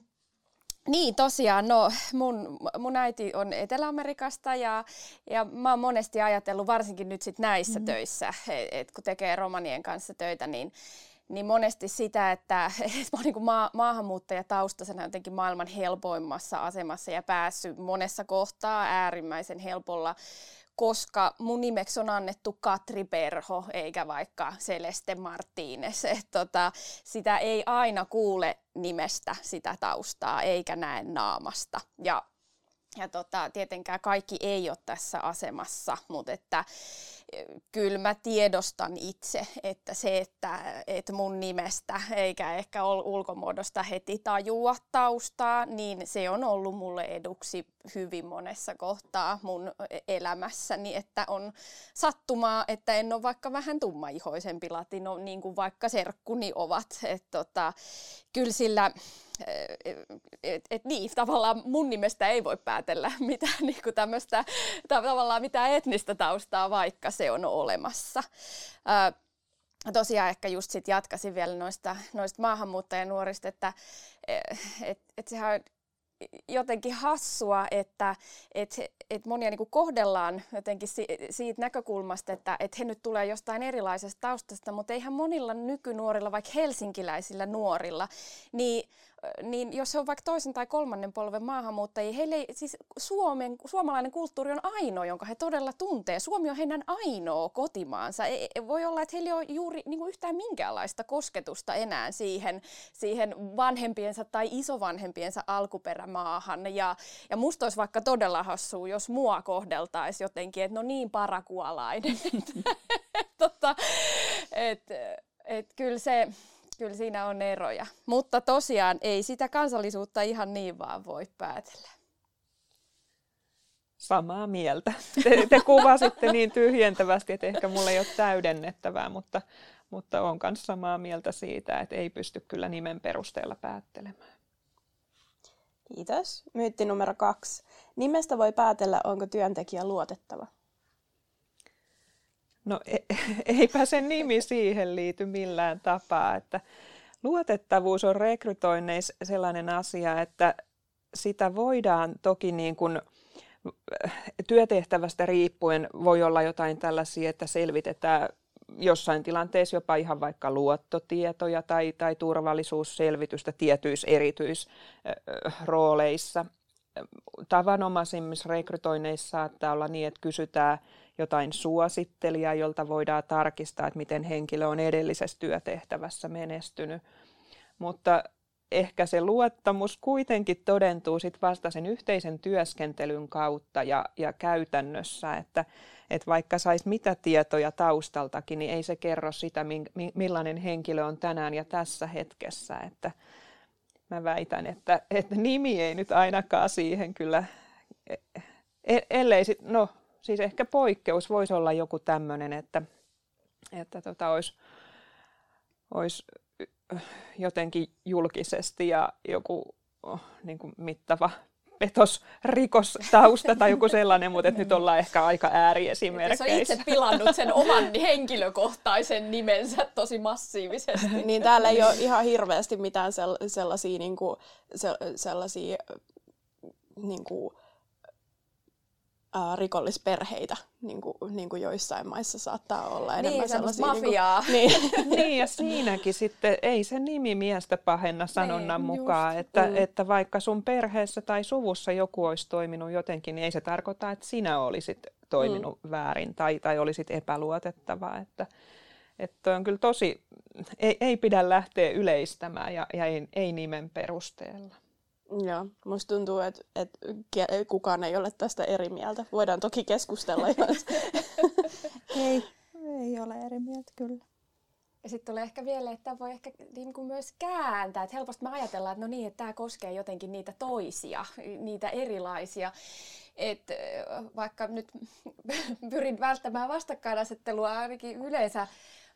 niin tosiaan, no mun, mun äiti on Etelä-Amerikasta ja, ja mä oon monesti ajatellut, varsinkin nyt sit näissä mm. töissä, että et kun tekee romanien kanssa töitä, niin, niin monesti sitä, että et mä oon niin ma- maahanmuuttajataustaisena jotenkin maailman helpoimmassa asemassa ja päässyt monessa kohtaa äärimmäisen helpolla koska mun nimeksi on annettu Katri Perho eikä vaikka Celeste Martínez. Tota, sitä ei aina kuule nimestä sitä taustaa eikä näe naamasta. Ja ja tota, tietenkään kaikki ei ole tässä asemassa, mutta että kyllä mä tiedostan itse, että se, että, että mun nimestä eikä ehkä ulkomuodosta heti tajua taustaa, niin se on ollut mulle eduksi hyvin monessa kohtaa mun elämässäni, että on sattumaa, että en ole vaikka vähän tummaihoisempi latino, niin kuin vaikka serkkuni ovat. Et tota, kyllä sillä et, et niin, tavallaan mun nimestä ei voi päätellä mitään niin kuin tavallaan mitään etnistä taustaa, vaikka se on olemassa. Ää, tosiaan ehkä just sit jatkasin vielä noista, noista maahanmuuttajanuorista, että et, et sehän on jotenkin hassua, että et, et monia niin kohdellaan jotenkin si, siitä näkökulmasta, että et he nyt tulee jostain erilaisesta taustasta, mutta eihän monilla nykynuorilla, vaikka helsinkiläisillä nuorilla, niin niin jos se on vaikka toisen tai kolmannen polven maahanmuuttajia, heille ei, siis Suomen, suomalainen kulttuuri on ainoa, jonka he todella tuntee. Suomi on heidän ainoa kotimaansa. Ei, voi olla, että heillä ei ole juuri niin kuin yhtään minkäänlaista kosketusta enää siihen, siihen vanhempiensa tai isovanhempiensa alkuperämaahan. Ja, ja musta olisi vaikka todella hassua, jos mua kohdeltaisiin jotenkin, että no niin parakualainen. tota, et, et kyllä se kyllä siinä on eroja. Mutta tosiaan ei sitä kansallisuutta ihan niin vaan voi päätellä. Samaa mieltä. Te, te kuvasitte niin tyhjentävästi, että ehkä mulla ei ole täydennettävää, mutta, mutta olen myös samaa mieltä siitä, että ei pysty kyllä nimen perusteella päättelemään. Kiitos. Myytti numero kaksi. Nimestä voi päätellä, onko työntekijä luotettava. No e, eipä se nimi siihen liity millään tapaa. Että luotettavuus on rekrytoinneissa sellainen asia, että sitä voidaan toki niin kuin työtehtävästä riippuen voi olla jotain tällaisia, että selvitetään jossain tilanteessa jopa ihan vaikka luottotietoja tai, tai turvallisuusselvitystä tietyissä erityisrooleissa. Tavanomaisimmissa rekrytoinneissa saattaa olla niin, että kysytään jotain suosittelijaa, jolta voidaan tarkistaa, että miten henkilö on edellisessä työtehtävässä menestynyt. Mutta ehkä se luottamus kuitenkin todentuu sit vasta sen yhteisen työskentelyn kautta ja, ja käytännössä, että, että vaikka saisi mitä tietoja taustaltakin, niin ei se kerro sitä, millainen henkilö on tänään ja tässä hetkessä. Että mä väitän, että, että nimi ei nyt ainakaan siihen kyllä, e, e, ellei sit, no siis ehkä poikkeus voisi olla joku tämmöinen, että, että tota, olisi, olisi jotenkin julkisesti ja joku oh, niin kuin mittava petosrikostausta tai joku sellainen, mutta nyt ollaan ehkä aika ääriesimerkkeissä. Se on itse pilannut sen oman henkilökohtaisen nimensä tosi massiivisesti. niin täällä ei ole ihan hirveästi mitään sellaisia, niin kuin, sellaisia niin kuin, äh, rikollisperheitä, niin kuin, niin kuin joissain maissa saattaa olla enemmän niin, sellaisia... Niin mafiaa. Niin, kuin, niin. niin, ja siinäkin sitten ei se nimi miestä pahenna sanonnan niin, mukaan, että, mm. että vaikka sun perheessä tai suvussa joku olisi toiminut jotenkin, niin ei se tarkoita, että sinä olisit toiminut mm. väärin tai, tai olisit epäluotettava, että, että on kyllä tosi, ei, ei pidä lähteä yleistämään ja, ja ei, ei nimen perusteella. Joo, musta tuntuu, että, että kukaan ei ole tästä eri mieltä. Voidaan toki keskustella, jos... ei, ei ole eri mieltä kyllä. Ja sitten tulee ehkä vielä, että voi ehkä niin kuin myös kääntää. Että helposti me ajatellaan, että no niin, että tämä koskee jotenkin niitä toisia, niitä erilaisia. Et vaikka nyt pyrin välttämään vastakkainasettelua ainakin yleensä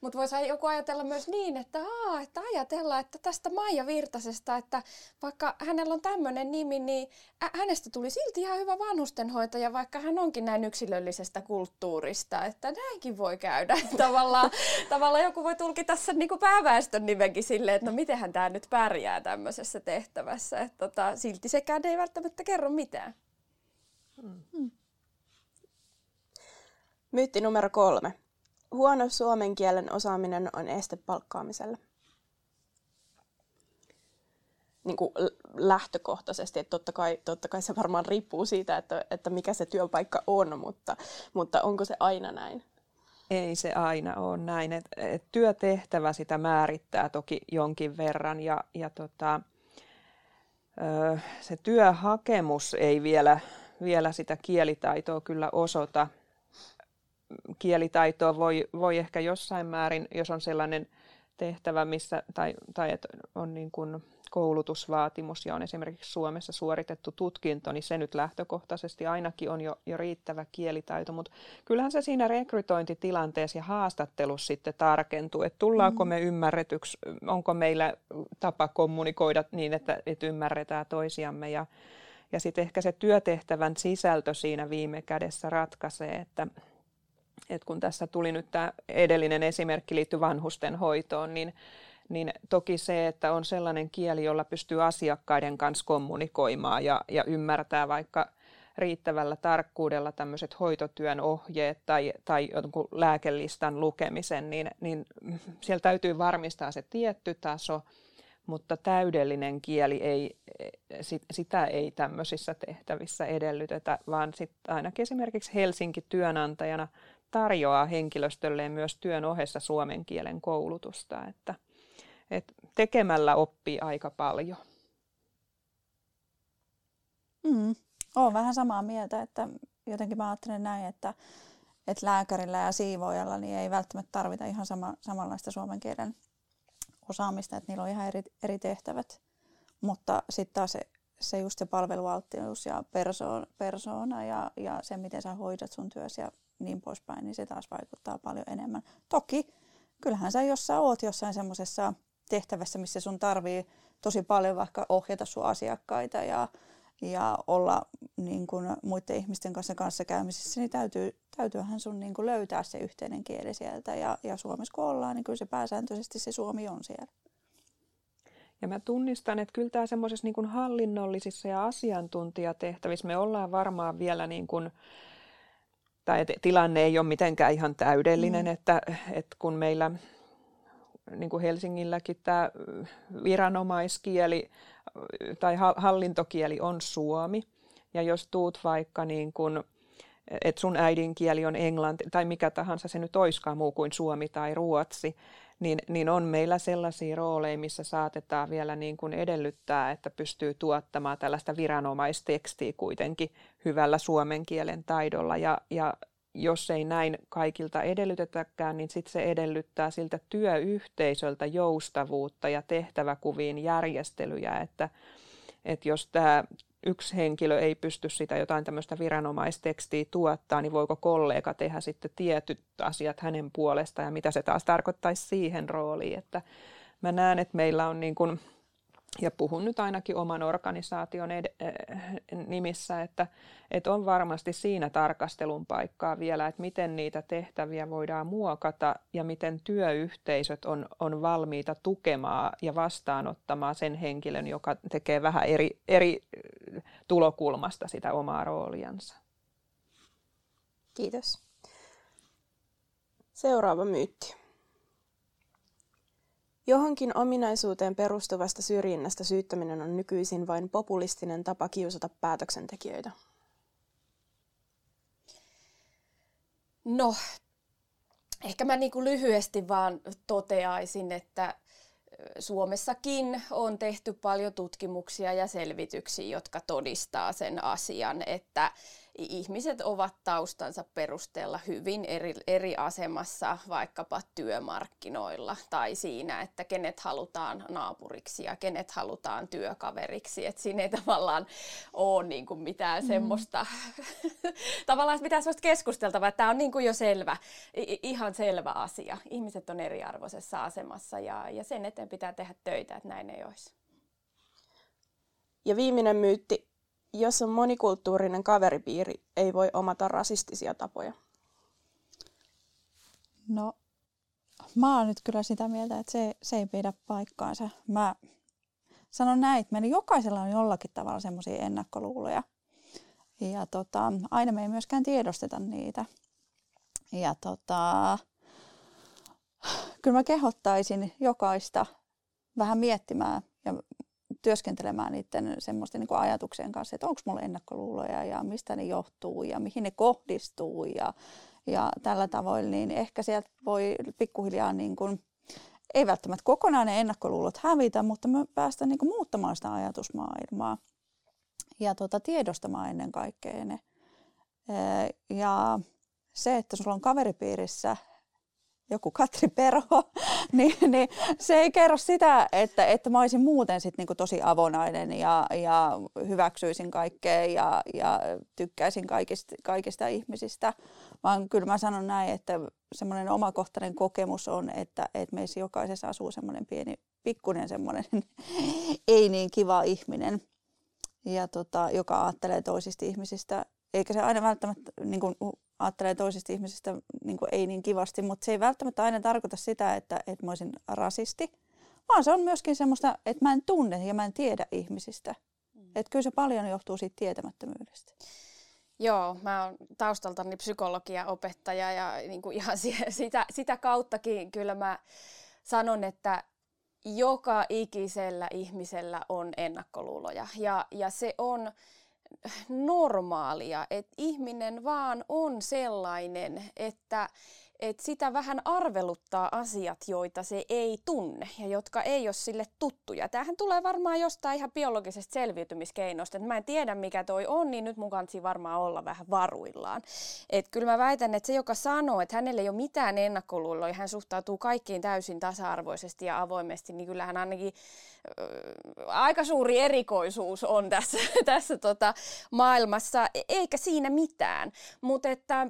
Mutta voisi joku ajatella myös niin, että, aa, että ajatellaan, että tästä Maija Virtasesta, että vaikka hänellä on tämmöinen nimi, niin hänestä tuli silti ihan hyvä vanhustenhoitaja, vaikka hän onkin näin yksilöllisestä kulttuurista, että näinkin voi käydä. tavallaan, tavallaan joku voi tulkita sen niin kuin pääväestön nimenkin silleen, että no mitenhän tämä nyt pärjää tämmöisessä tehtävässä. Että tota, silti sekään ei välttämättä kerro mitään. Hmm. Myytti numero kolme. Huono suomen kielen osaaminen on este palkkaamiselle. Niin kuin lähtökohtaisesti, että totta kai, totta kai se varmaan riippuu siitä, että, että mikä se työpaikka on, mutta, mutta onko se aina näin? Ei se aina ole näin. Et, et työtehtävä sitä määrittää toki jonkin verran ja, ja tota, ö, se työhakemus ei vielä, vielä sitä kielitaitoa kyllä osoita kielitaitoa voi, voi ehkä jossain määrin, jos on sellainen tehtävä, missä, tai, tai että on niin kuin koulutusvaatimus ja on esimerkiksi Suomessa suoritettu tutkinto, niin se nyt lähtökohtaisesti ainakin on jo, jo riittävä kielitaito, mutta kyllähän se siinä rekrytointitilanteessa ja haastattelussa sitten tarkentuu, että tullaanko mm. me ymmärretyksi, onko meillä tapa kommunikoida niin, että, että ymmärretään toisiamme ja, ja sitten ehkä se työtehtävän sisältö siinä viime kädessä ratkaisee, että et kun tässä tuli nyt tämä edellinen esimerkki liittyy vanhusten hoitoon, niin, niin toki se, että on sellainen kieli, jolla pystyy asiakkaiden kanssa kommunikoimaan ja, ja ymmärtää vaikka riittävällä tarkkuudella tämmöiset hoitotyön ohjeet tai, tai jonkun lääkelistan lukemisen, niin, niin siellä täytyy varmistaa se tietty taso, mutta täydellinen kieli ei, sitä ei tämmöisissä tehtävissä edellytetä, vaan sitten ainakin esimerkiksi Helsinki työnantajana – tarjoaa henkilöstölleen myös työn ohessa suomen kielen koulutusta, että, että tekemällä oppii aika paljon. Mm. Olen vähän samaa mieltä, että jotenkin mä ajattelen näin, että, että lääkärillä ja siivoojalla niin ei välttämättä tarvita ihan sama, samanlaista suomen kielen osaamista, että niillä on ihan eri, eri tehtävät. Mutta sitten taas se, se just se palvelualttius ja persoona, ja, ja se, miten sä hoidat sun työssä ja niin poispäin, niin se taas vaikuttaa paljon enemmän. Toki, kyllähän sä jos sä oot jossain semmoisessa tehtävässä, missä sun tarvii tosi paljon vaikka ohjata sun asiakkaita ja, ja olla niin kuin muiden ihmisten kanssa kanssa käymisessä, niin täytyy, täytyyhän sun niin kuin löytää se yhteinen kieli sieltä. Ja, ja Suomessa kun ollaan, niin kyllä se pääsääntöisesti se suomi on siellä. Ja mä tunnistan, että kyllä tämä semmoisessa niin hallinnollisissa ja asiantuntijatehtävissä me ollaan varmaan vielä niin kuin, tai että tilanne ei ole mitenkään ihan täydellinen, mm. että, että kun meillä niin kuin Helsingilläkin tämä viranomaiskieli tai hallintokieli on suomi, ja jos tuut vaikka niin kuin, että sun äidinkieli on englanti tai mikä tahansa se nyt oiskaan muu kuin suomi tai ruotsi, niin, niin on meillä sellaisia rooleja, missä saatetaan vielä niin kuin edellyttää, että pystyy tuottamaan tällaista viranomaistekstiä kuitenkin hyvällä suomen kielen taidolla. Ja, ja jos ei näin kaikilta edellytetäkään, niin sitten se edellyttää siltä työyhteisöltä joustavuutta ja tehtäväkuviin järjestelyjä, että, että jos tämä yksi henkilö ei pysty sitä jotain tämmöistä viranomaistekstiä tuottaa, niin voiko kollega tehdä sitten tietyt asiat hänen puolestaan ja mitä se taas tarkoittaisi siihen rooliin. Että mä näen, että meillä on niin kuin, ja puhun nyt ainakin oman organisaation ed- eh, nimissä, että, että on varmasti siinä tarkastelun paikkaa vielä, että miten niitä tehtäviä voidaan muokata ja miten työyhteisöt on, on valmiita tukemaan ja vastaanottamaan sen henkilön, joka tekee vähän eri, eri eh, tulokulmasta sitä omaa rooliansa. Kiitos. Seuraava myytti. Johonkin ominaisuuteen perustuvasta syrjinnästä syyttäminen on nykyisin vain populistinen tapa kiusata päätöksentekijöitä. No, ehkä mä niin kuin lyhyesti vaan toteaisin, että Suomessakin on tehty paljon tutkimuksia ja selvityksiä, jotka todistaa sen asian, että ihmiset ovat taustansa perusteella hyvin eri, eri asemassa vaikkapa työmarkkinoilla tai siinä, että kenet halutaan naapuriksi ja kenet halutaan työkaveriksi. Että siinä ei tavallaan ole niin kuin mitään mm. semmoista, tavallaan mitään semmoista keskusteltavaa, että tämä on niin kuin jo selvä, ihan selvä asia. Ihmiset on eriarvoisessa asemassa ja, ja sen eteen pitää tehdä töitä, että näin ei olisi. Ja viimeinen myytti, jos on monikulttuurinen kaveripiiri, ei voi omata rasistisia tapoja. No, mä oon nyt kyllä sitä mieltä, että se, se ei pidä paikkaansa. Mä sanon näin, että meillä jokaisella on jollakin tavalla semmoisia ennakkoluuloja. Ja tota, aina me ei myöskään tiedosteta niitä. Ja tota, kyllä mä kehottaisin jokaista vähän miettimään ja työskentelemään niiden semmoisten niin ajatuksien kanssa, että onko mulla ennakkoluuloja ja mistä ne johtuu ja mihin ne kohdistuu ja, ja tällä tavoin, niin ehkä sieltä voi pikkuhiljaa niin kuin, ei välttämättä kokonaan ne ennakkoluulot hävitä, mutta me päästään niin kuin muuttamaan sitä ajatusmaailmaa ja tota, tiedostamaan ennen kaikkea ne. Ja se, että sulla on kaveripiirissä joku Katri Perho, niin, niin se ei kerro sitä, että, että mä olisin muuten sit niinku tosi avonainen ja, ja hyväksyisin kaikkea ja, ja tykkäisin kaikista, kaikista ihmisistä, vaan kyllä mä sanon näin, että semmoinen omakohtainen kokemus on, että, että meissä jokaisessa asuu semmoinen pieni, pikkuinen semmoinen ei niin kiva ihminen, ja tota, joka ajattelee toisista ihmisistä. Eikä se aina välttämättä niin kuin, ajattelee toisista ihmisistä niin kuin, ei niin kivasti, mutta se ei välttämättä aina tarkoita sitä, että, että mä olisin rasisti, vaan se on myöskin semmoista, että mä en tunne ja mä en tiedä ihmisistä. Mm. Että kyllä se paljon johtuu siitä tietämättömyydestä. Joo, mä oon taustaltani psykologia opettaja ja niin kuin ihan sitä, sitä kauttakin kyllä mä sanon, että joka ikisellä ihmisellä on ennakkoluuloja ja, ja se on normaalia, että ihminen vaan on sellainen, että että sitä vähän arveluttaa asiat, joita se ei tunne ja jotka ei ole sille tuttuja. Tämähän tulee varmaan jostain ihan biologisesta selviytymiskeinosta, että mä en tiedä mikä toi on, niin nyt mun kansi varmaan olla vähän varuillaan. Et kyllä mä väitän, että se joka sanoo, että hänellä ei ole mitään ennakkoluuloja, hän suhtautuu kaikkiin täysin tasa-arvoisesti ja avoimesti, niin kyllähän ainakin aika suuri erikoisuus on tässä, tässä tota maailmassa, e- eikä siinä mitään. Mutta että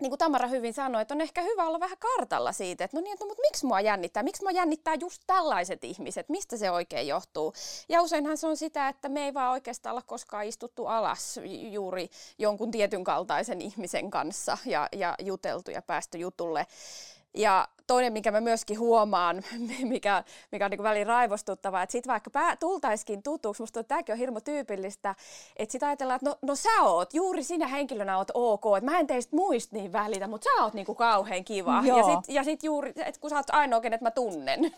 niin kuin Tamara hyvin sanoi, että on ehkä hyvä olla vähän kartalla siitä, että no niin, että, mutta miksi mua jännittää? Miksi mua jännittää just tällaiset ihmiset? Mistä se oikein johtuu? Ja useinhan se on sitä, että me ei vaan oikeastaan olla koskaan istuttu alas juuri jonkun tietyn kaltaisen ihmisen kanssa ja, ja juteltu ja päästy jutulle. Ja toinen, mikä mä myöskin huomaan, mikä, mikä on niin välin raivostuttavaa, että sit vaikka pää, tultaiskin tutuksi, musta tämäkin on hirmo tyypillistä, että sit ajatellaan, että no, no sä oot, juuri sinä henkilönä oot ok, että mä en teistä muista niin välitä, mutta sä oot niinku kauhean kiva. Joo. Ja sit, ja sit juuri, että kun sä oot ainoa, kenet mä tunnen, niin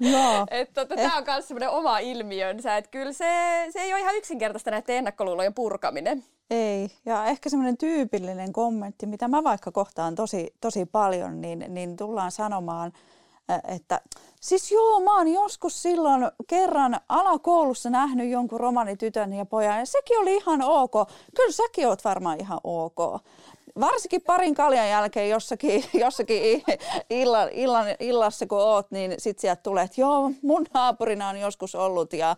Joo. että tota, eh. tää on myös semmoinen oma ilmiönsä, että kyllä se, se ei ole ihan yksinkertaista näiden ennakkoluulojen purkaminen. Ei, ja ehkä semmoinen tyypillinen kommentti, mitä mä vaikka kohtaan tosi, tosi paljon, niin, niin tullaan sanomaan, että siis joo, mä oon joskus silloin kerran alakoulussa nähnyt jonkun romanitytön ja pojan, ja sekin oli ihan ok. Kyllä säkin oot varmaan ihan ok varsinkin parin kaljan jälkeen jossakin, jossakin illan, illan, illassa, kun oot, niin sit sieltä tulee, että joo, mun naapurina on joskus ollut ja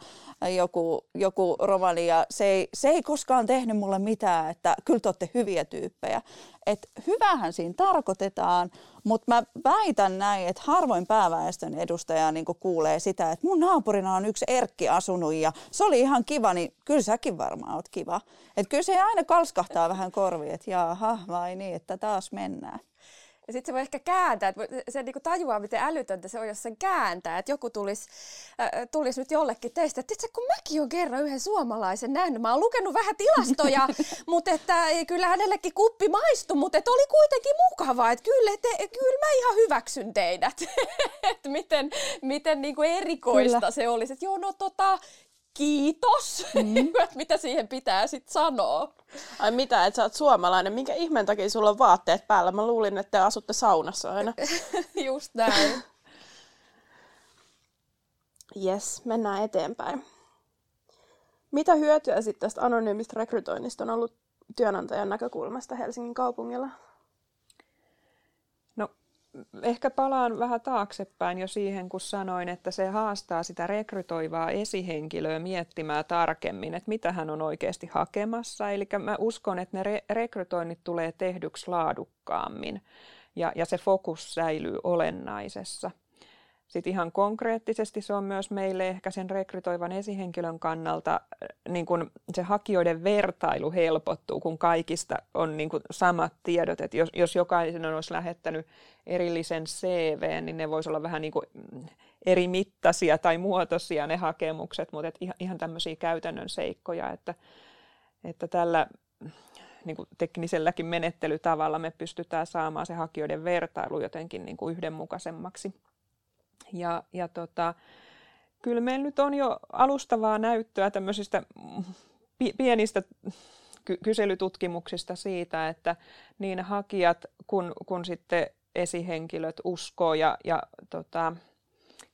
joku, joku romani ja se ei, se ei koskaan tehnyt mulle mitään, että kyllä te olette hyviä tyyppejä. Et hyvähän siinä tarkoitetaan, mutta mä väitän näin, että harvoin pääväestön edustaja niin kuulee sitä, että mun naapurina on yksi Erkki asunut ja se oli ihan kiva, niin kyllä säkin varmaan oot kiva. Että kyllä se aina kalskahtaa vähän korviin, että jaha, vai niin, että taas mennään. Ja sitten se voi ehkä kääntää, että se niinku tajuaa, miten älytöntä se on, jos sen kääntää. Että joku tulisi äh, tulis nyt jollekin teistä, että kun mäkin olen kerran yhden suomalaisen nähnyt. Mä oon lukenut vähän tilastoja, mutta että kyllä hänellekin kuppi maistui, mutta että oli kuitenkin mukava. Että kyllä, te, kyllä mä ihan hyväksyn teidät. että miten, miten niinku erikoista kyllä. se olisi. Että joo, no tota, kiitos, mm. mitä siihen pitää sitten sanoa. Ai mitä, että sä oot suomalainen, minkä ihmeen takia sulla on vaatteet päällä? Mä luulin, että te asutte saunassa aina. Just näin. Yes, mennään eteenpäin. Mitä hyötyä sitten tästä anonyymistä rekrytoinnista on ollut työnantajan näkökulmasta Helsingin kaupungilla? Ehkä palaan vähän taaksepäin jo siihen, kun sanoin, että se haastaa sitä rekrytoivaa esihenkilöä miettimään tarkemmin, että mitä hän on oikeasti hakemassa. Eli mä uskon, että ne re- rekrytoinnit tulee tehdyksi laadukkaammin ja, ja se fokus säilyy olennaisessa. Sitten ihan konkreettisesti se on myös meille ehkä sen rekrytoivan esihenkilön kannalta äh, niin kun se hakijoiden vertailu helpottuu, kun kaikista on niin kun samat tiedot. Että jos, jos jokainen olisi lähettänyt erillisen CV, niin ne voisi olla vähän niin mm, eri mittaisia tai muotoisia ne hakemukset, mutta ihan, ihan tämmöisiä käytännön seikkoja, että, että tällä niin kuin tekniselläkin menettelytavalla me pystytään saamaan se hakijoiden vertailu jotenkin niin yhdenmukaisemmaksi. Ja, ja tota, kyllä meillä nyt on jo alustavaa näyttöä tämmöisistä pienistä kyselytutkimuksista siitä, että niin hakijat kun, kun sitten esihenkilöt uskoo ja, ja tota,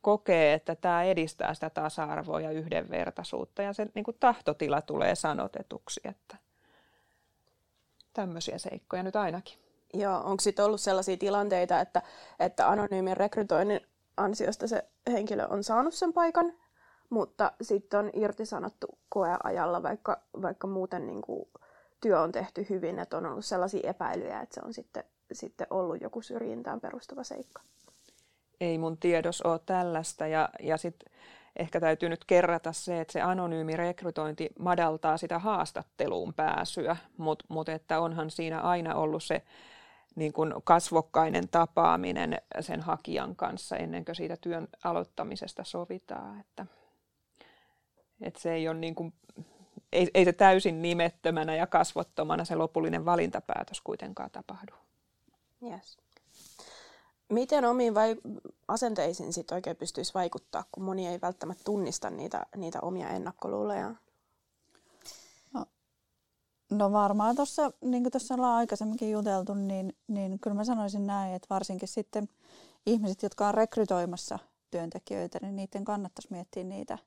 kokee, että tämä edistää sitä tasa-arvoa ja yhdenvertaisuutta ja se niin kuin tahtotila tulee sanotetuksi, että tämmöisiä seikkoja nyt ainakin. Joo, onko sitten ollut sellaisia tilanteita, että, että anonyymin rekrytoinnin ansiosta se henkilö on saanut sen paikan, mutta sitten on irtisanottu koeajalla, vaikka, vaikka muuten niin kuin työ on tehty hyvin, että on ollut sellaisia epäilyjä, että se on sitten, sitten ollut joku syrjintään perustuva seikka. Ei mun tiedos ole tällaista ja, ja sitten ehkä täytyy nyt kerrata se, että se anonyymi rekrytointi madaltaa sitä haastatteluun pääsyä, mutta mut että onhan siinä aina ollut se niin kuin kasvokkainen tapaaminen sen hakijan kanssa ennen kuin siitä työn aloittamisesta sovitaan. Että, että se ei ole niin kuin, ei, ei se täysin nimettömänä ja kasvottomana se lopullinen valintapäätös kuitenkaan tapahdu. Yes. Miten omiin vai- asenteisiin sit oikein pystyisi vaikuttaa, kun moni ei välttämättä tunnista niitä, niitä omia ennakkoluuloja? No varmaan tuossa, niin kuin tuossa ollaan aikaisemminkin juteltu, niin, niin kyllä mä sanoisin näin, että varsinkin sitten ihmiset, jotka on rekrytoimassa työntekijöitä, niin niiden kannattaisi miettiä niitä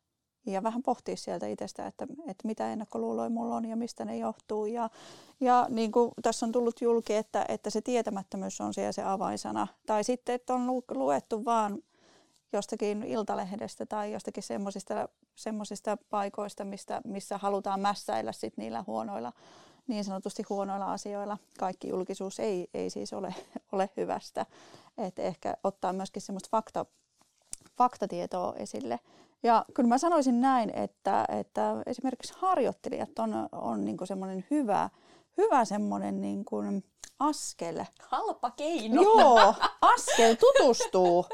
ja vähän pohtia sieltä itsestä, että, että mitä ennakkoluuloja mulla on ja mistä ne johtuu. Ja, ja niin kuin tässä on tullut julki, että, että se tietämättömyys on siellä se avainsana. Tai sitten, että on luettu vaan jostakin iltalehdestä tai jostakin semmoisista, semmoisista paikoista, mistä, missä halutaan mässäillä sit niillä huonoilla, niin sanotusti huonoilla asioilla. Kaikki julkisuus ei, ei siis ole, ole hyvästä. Et ehkä ottaa myöskin semmoista fakta, faktatietoa esille. Ja kyllä mä sanoisin näin, että, että esimerkiksi harjoittelijat on, on niin semmoinen hyvä, hyvä semmoinen niin kuin askel. Halpa keino. Joo, askel tutustuu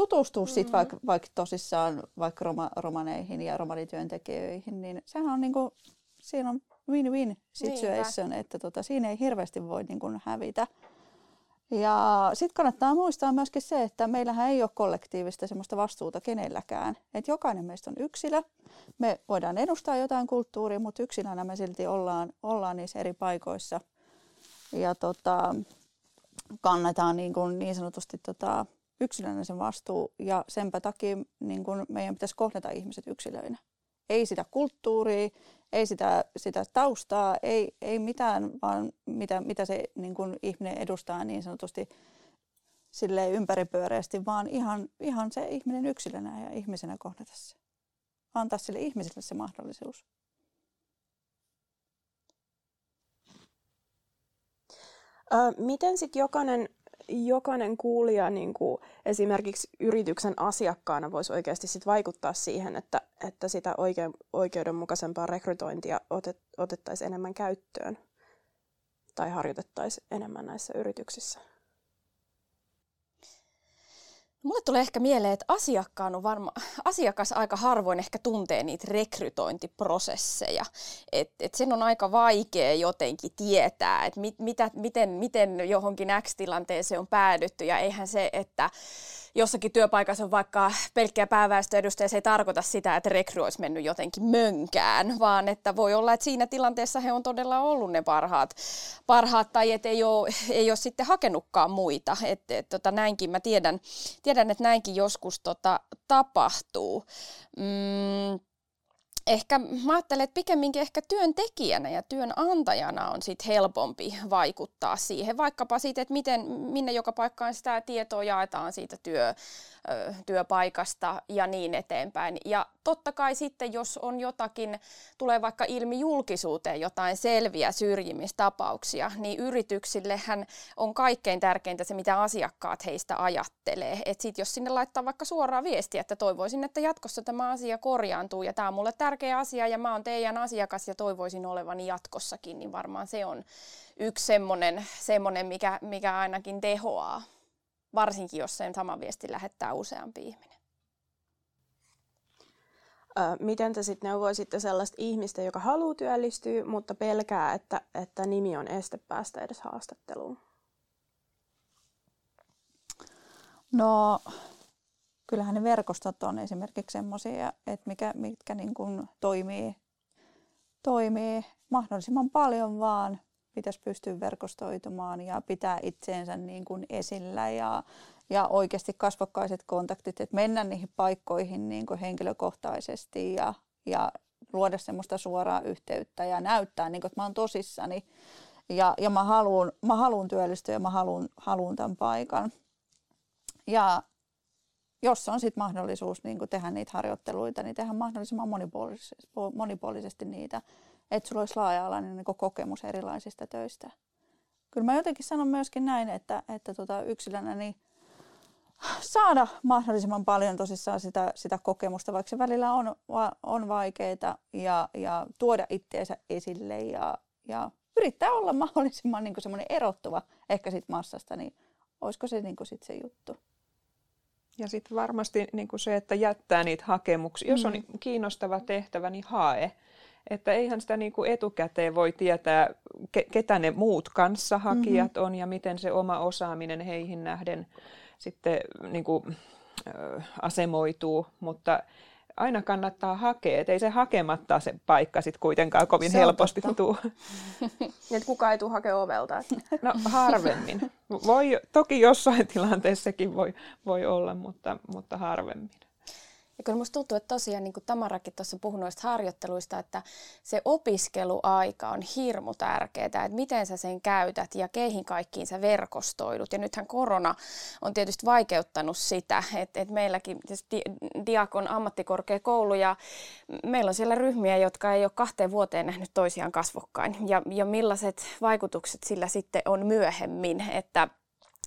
tutustua mm-hmm. sitten vaikka, vaikka tosissaan vaikka roma, romaneihin ja romanityöntekijöihin, niin sehän on niinku, siinä on win-win situation, Niinpä. että tota, siinä ei hirveästi voi niinku hävitä. Ja sitten kannattaa muistaa myöskin se, että meillähän ei ole kollektiivista semmoista vastuuta kenelläkään. Että jokainen meistä on yksilö. Me voidaan edustaa jotain kulttuuria, mutta yksilönä me silti ollaan, ollaan niissä eri paikoissa. Ja tota, kannetaan niin, kuin niin sanotusti tota, yksilöinen sen vastuu ja senpä takia niin kun meidän pitäisi kohdata ihmiset yksilöinä. Ei sitä kulttuuria, ei sitä, sitä taustaa, ei, ei mitään, vaan mitä, mitä se niin kun ihminen edustaa niin sanotusti sille ympäripyöreästi, vaan ihan, ihan se ihminen yksilönä ja ihmisenä kohdata se. Antaa sille ihmiselle se mahdollisuus. miten sitten jokainen jokainen kuulija niin kuin esimerkiksi yrityksen asiakkaana voisi oikeasti sit vaikuttaa siihen, että, että sitä oikein, oikeudenmukaisempaa rekrytointia otet, otettaisiin enemmän käyttöön tai harjoitettaisiin enemmän näissä yrityksissä? Mulle tulee ehkä mieleen, että asiakkaan on varma, asiakas aika harvoin ehkä tuntee niitä rekrytointiprosesseja. Et, et sen on aika vaikea jotenkin tietää, että mit, miten, miten johonkin X-tilanteeseen on päädytty. Ja eihän se, että jossakin työpaikassa on vaikka pelkkiä pääväestöedustaja, se ei tarkoita sitä, että rekry olisi mennyt jotenkin mönkään, vaan että voi olla, että siinä tilanteessa he on todella ollut ne parhaat, parhaat tai että ei ole, ei ole sitten hakenutkaan muita. Et, et, tota, näinkin mä tiedän, tiedän, että näinkin joskus tota, tapahtuu. Mm, ehkä mä ajattelen, että pikemminkin ehkä työntekijänä ja työnantajana on sit helpompi vaikuttaa siihen, vaikkapa siitä, että miten, minne joka paikkaan sitä tietoa jaetaan siitä työ, työpaikasta ja niin eteenpäin. Ja totta kai sitten, jos on jotakin, tulee vaikka ilmi julkisuuteen jotain selviä syrjimistapauksia, niin yrityksillehän on kaikkein tärkeintä se, mitä asiakkaat heistä ajattelee. Että sitten jos sinne laittaa vaikka suoraa viestiä, että toivoisin, että jatkossa tämä asia korjaantuu ja tämä on mulle tärkeä asia ja mä oon teidän asiakas ja toivoisin olevani jatkossakin, niin varmaan se on yksi semmoinen, semmoinen mikä, mikä ainakin tehoaa varsinkin jos sen sama viesti lähettää useampi ihminen. Miten te sitten neuvoisitte sellaista ihmistä, joka haluaa työllistyä, mutta pelkää, että, että nimi on este päästä edes haastatteluun? No, kyllähän ne verkostot on esimerkiksi sellaisia, että mikä, mitkä niin kuin toimii, toimii mahdollisimman paljon vaan pitäisi pystyä verkostoitumaan ja pitää itseensä niin kuin esillä ja, ja oikeasti kasvokkaiset kontaktit, että mennä niihin paikkoihin niin kuin henkilökohtaisesti ja, ja luoda semmoista suoraa yhteyttä ja näyttää, niin kuin, että mä oon tosissani ja, ja mä haluan mä työllistyä ja mä haluan tämän paikan. Ja jos on sitten mahdollisuus niin tehdä niitä harjoitteluita, niin tehdä mahdollisimman monipuolisesti, monipuolisesti niitä että sulla olisi laaja-alainen niin kokemus erilaisista töistä. Kyllä mä jotenkin sanon myöskin näin, että, että tota yksilönä niin saada mahdollisimman paljon tosissaan sitä, sitä kokemusta, vaikka se välillä on, on vaikeaa ja, ja tuoda itteensä esille ja, ja yrittää olla mahdollisimman niin semmoinen erottuva ehkä siitä massasta, niin olisiko se niin sit se juttu. Ja sitten varmasti niin se, että jättää niitä hakemuksia. Jos on mm. kiinnostava tehtävä, niin hae. Että eihän sitä niin kuin etukäteen voi tietää, ke- ketä ne muut kanssahakijat mm-hmm. on ja miten se oma osaaminen heihin nähden sitten niin kuin, ö, asemoituu, mutta aina kannattaa hakea, että ei se hakematta se paikka sitten kuitenkaan kovin se helposti tule. että kuka ei tule hakea ovelta? No harvemmin. Voi, toki jossain tilanteessakin voi, voi olla, mutta, mutta harvemmin. Ja kyllä musta tuntuu, että tosiaan niin kuin Tamarakin tuossa puhui noista harjoitteluista, että se opiskeluaika on hirmu tärkeää, että miten sä sen käytät ja keihin kaikkiin sä verkostoidut. Ja nythän korona on tietysti vaikeuttanut sitä, että, että meilläkin Diakon ammattikorkeakoulu ja meillä on siellä ryhmiä, jotka ei ole kahteen vuoteen nähnyt toisiaan kasvokkain. Ja, ja millaiset vaikutukset sillä sitten on myöhemmin, että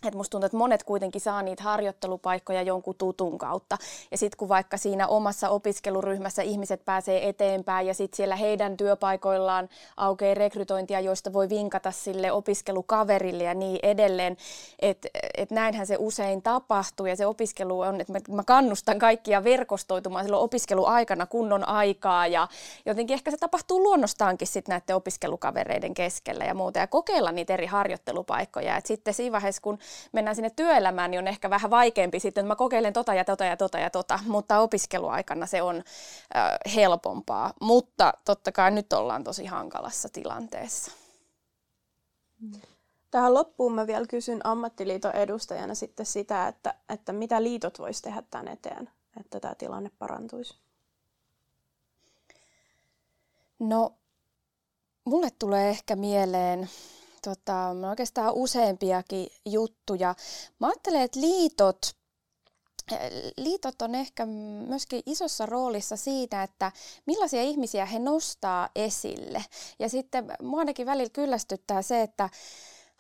et musta tuntuu, että monet kuitenkin saa niitä harjoittelupaikkoja jonkun tutun kautta. Ja sitten kun vaikka siinä omassa opiskeluryhmässä ihmiset pääsee eteenpäin ja sitten siellä heidän työpaikoillaan aukeaa rekrytointia, joista voi vinkata sille opiskelukaverille ja niin edelleen. Että et näinhän se usein tapahtuu ja se opiskelu on, että mä kannustan kaikkia verkostoitumaan silloin opiskeluaikana kunnon aikaa ja jotenkin ehkä se tapahtuu luonnostaankin sitten näiden opiskelukavereiden keskellä ja muuta ja kokeilla niitä eri harjoittelupaikkoja. Et sitten siinä vaiheessa, kun mennään sinne työelämään, niin on ehkä vähän vaikeampi sitten, että mä kokeilen tota ja tota ja tota ja tota, mutta opiskeluaikana se on äh, helpompaa. Mutta totta kai nyt ollaan tosi hankalassa tilanteessa. Tähän loppuun mä vielä kysyn ammattiliiton edustajana sitten sitä, että, että mitä liitot voisi tehdä tämän eteen, että tämä tilanne parantuisi? No, mulle tulee ehkä mieleen tota, oikeastaan useampiakin juttuja. Mä ajattelen, että liitot liitot on ehkä myöskin isossa roolissa siitä, että millaisia ihmisiä he nostaa esille. Ja sitten mua ainakin välillä kyllästyttää se, että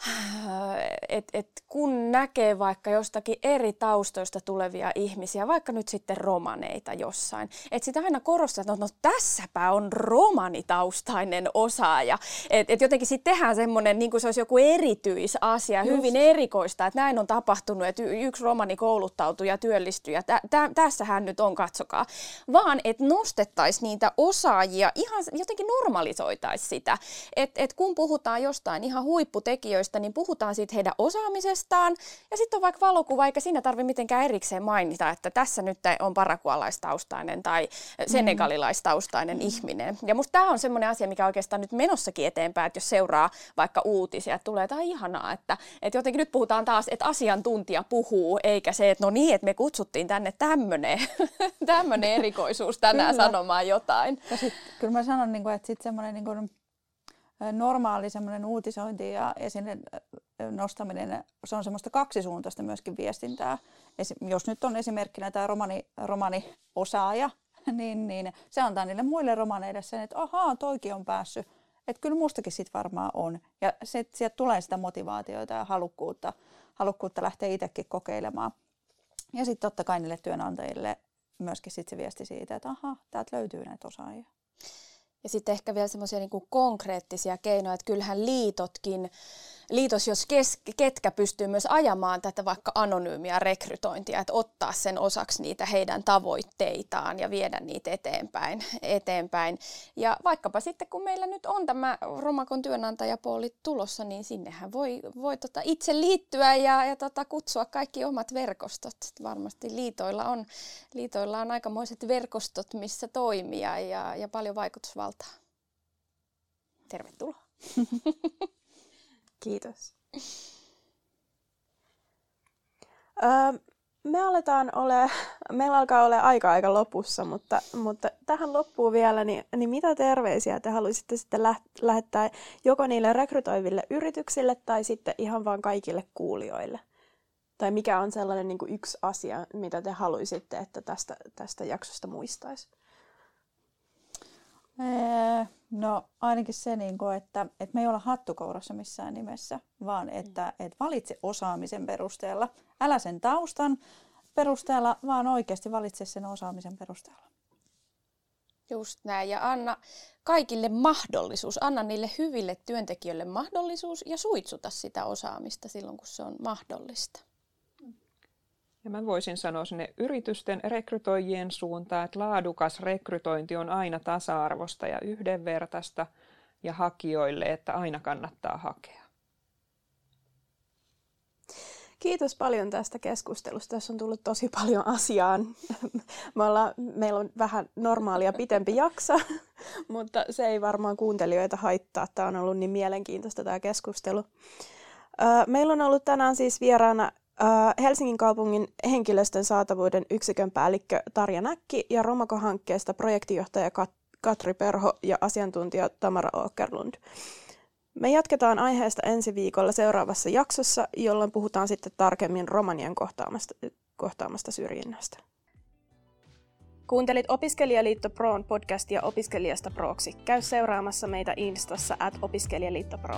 et, et kun näkee vaikka jostakin eri taustoista tulevia ihmisiä, vaikka nyt sitten romaneita jossain, että sitä aina korostaa, että no, no tässäpä on romanitaustainen osaaja. Että et jotenkin sitten tehdään semmoinen, niin kuin se olisi joku erityisasia, Just. hyvin erikoista, että näin on tapahtunut, että yksi romani kouluttautuu ja työllistyy ja tä, tä, tässähän nyt on, katsokaa. Vaan että nostettaisiin niitä osaajia, ihan jotenkin normalisoitaisiin sitä. Että et kun puhutaan jostain ihan huipputekijöistä, opiskelijoista, niin puhutaan siitä heidän osaamisestaan. Ja sitten on vaikka valokuva, eikä siinä tarvitse mitenkään erikseen mainita, että tässä nyt on parakualaistaustainen tai senegalilaistaustainen mm. ihminen. Ja musta tämä on semmoinen asia, mikä oikeastaan nyt menossakin eteenpäin, että jos seuraa vaikka uutisia, että tulee jotain ihanaa, että, että jotenkin nyt puhutaan taas, että asiantuntija puhuu, eikä se, että no niin, että me kutsuttiin tänne tämmöinen erikoisuus tänään Kyllä. sanomaan jotain. Ja sit, kyllä mä sanon, niin kuin, että sitten semmoinen niin kuin, normaali semmoinen uutisointi ja esille nostaminen, se on semmoista kaksisuuntaista myöskin viestintää. Jos nyt on esimerkkinä tämä romani, romani osaaja, niin, niin se antaa niille muille romaneille sen, että ahaa, toikin on päässyt. Että kyllä mustakin sit varmaan on. Ja se, sieltä tulee sitä motivaatiota ja halukkuutta, halukkuutta lähteä itsekin kokeilemaan. Ja sitten totta kai niille työnantajille myöskin sit se viesti siitä, että aha, täältä löytyy näitä osaajia. Ja sitten ehkä vielä semmoisia niin konkreettisia keinoja, että kyllähän liitotkin liitos, jos kes, ketkä pystyy myös ajamaan tätä vaikka anonyymiä rekrytointia, että ottaa sen osaksi niitä heidän tavoitteitaan ja viedä niitä eteenpäin. eteenpäin. Ja vaikkapa sitten, kun meillä nyt on tämä Romakon työnantajapuoli tulossa, niin sinnehän voi, voi tota itse liittyä ja, ja tota kutsua kaikki omat verkostot. Varmasti liitoilla on, liitoilla on aikamoiset verkostot, missä toimia ja, ja paljon vaikutusvaltaa. Tervetuloa. Kiitos. Öö, me aletaan ole, meillä alkaa olla aika aika lopussa, mutta, mutta tähän loppuun vielä, niin, niin mitä terveisiä te haluaisitte sitten läht, lähettää joko niille rekrytoiville yrityksille tai sitten ihan vaan kaikille kuulijoille? Tai mikä on sellainen niin kuin yksi asia, mitä te haluaisitte, että tästä, tästä jaksosta muistaisi? No ainakin se, niin kuin, että, että me ei olla hattukourassa missään nimessä, vaan mm. että, että valitse osaamisen perusteella. Älä sen taustan perusteella, vaan oikeasti valitse sen osaamisen perusteella. Just näin. Ja anna kaikille mahdollisuus. Anna niille hyville työntekijöille mahdollisuus ja suitsuta sitä osaamista silloin, kun se on mahdollista. Ja mä voisin sanoa sinne yritysten rekrytoijien suuntaan, että laadukas rekrytointi on aina tasa-arvosta ja yhdenvertaista ja hakijoille, että aina kannattaa hakea. Kiitos paljon tästä keskustelusta. Tässä on tullut tosi paljon asiaan. Me ollaan, meillä on vähän normaalia pitempi jakso, mutta se ei varmaan kuuntelijoita haittaa. Tämä on ollut niin mielenkiintoista tämä keskustelu. Meillä on ollut tänään siis vieraana Helsingin kaupungin henkilöstön saatavuuden yksikön päällikkö Tarja Näkki ja Romako-hankkeesta projektijohtaja Katri Perho ja asiantuntija Tamara Åkerlund. Me jatketaan aiheesta ensi viikolla seuraavassa jaksossa, jolloin puhutaan sitten tarkemmin romanien kohtaamasta, kohtaamasta syrjinnästä. Kuuntelit Opiskelijaliitto Proon podcastia opiskelijasta proksi. Käy seuraamassa meitä Instassa at opiskelijaliitto Pro.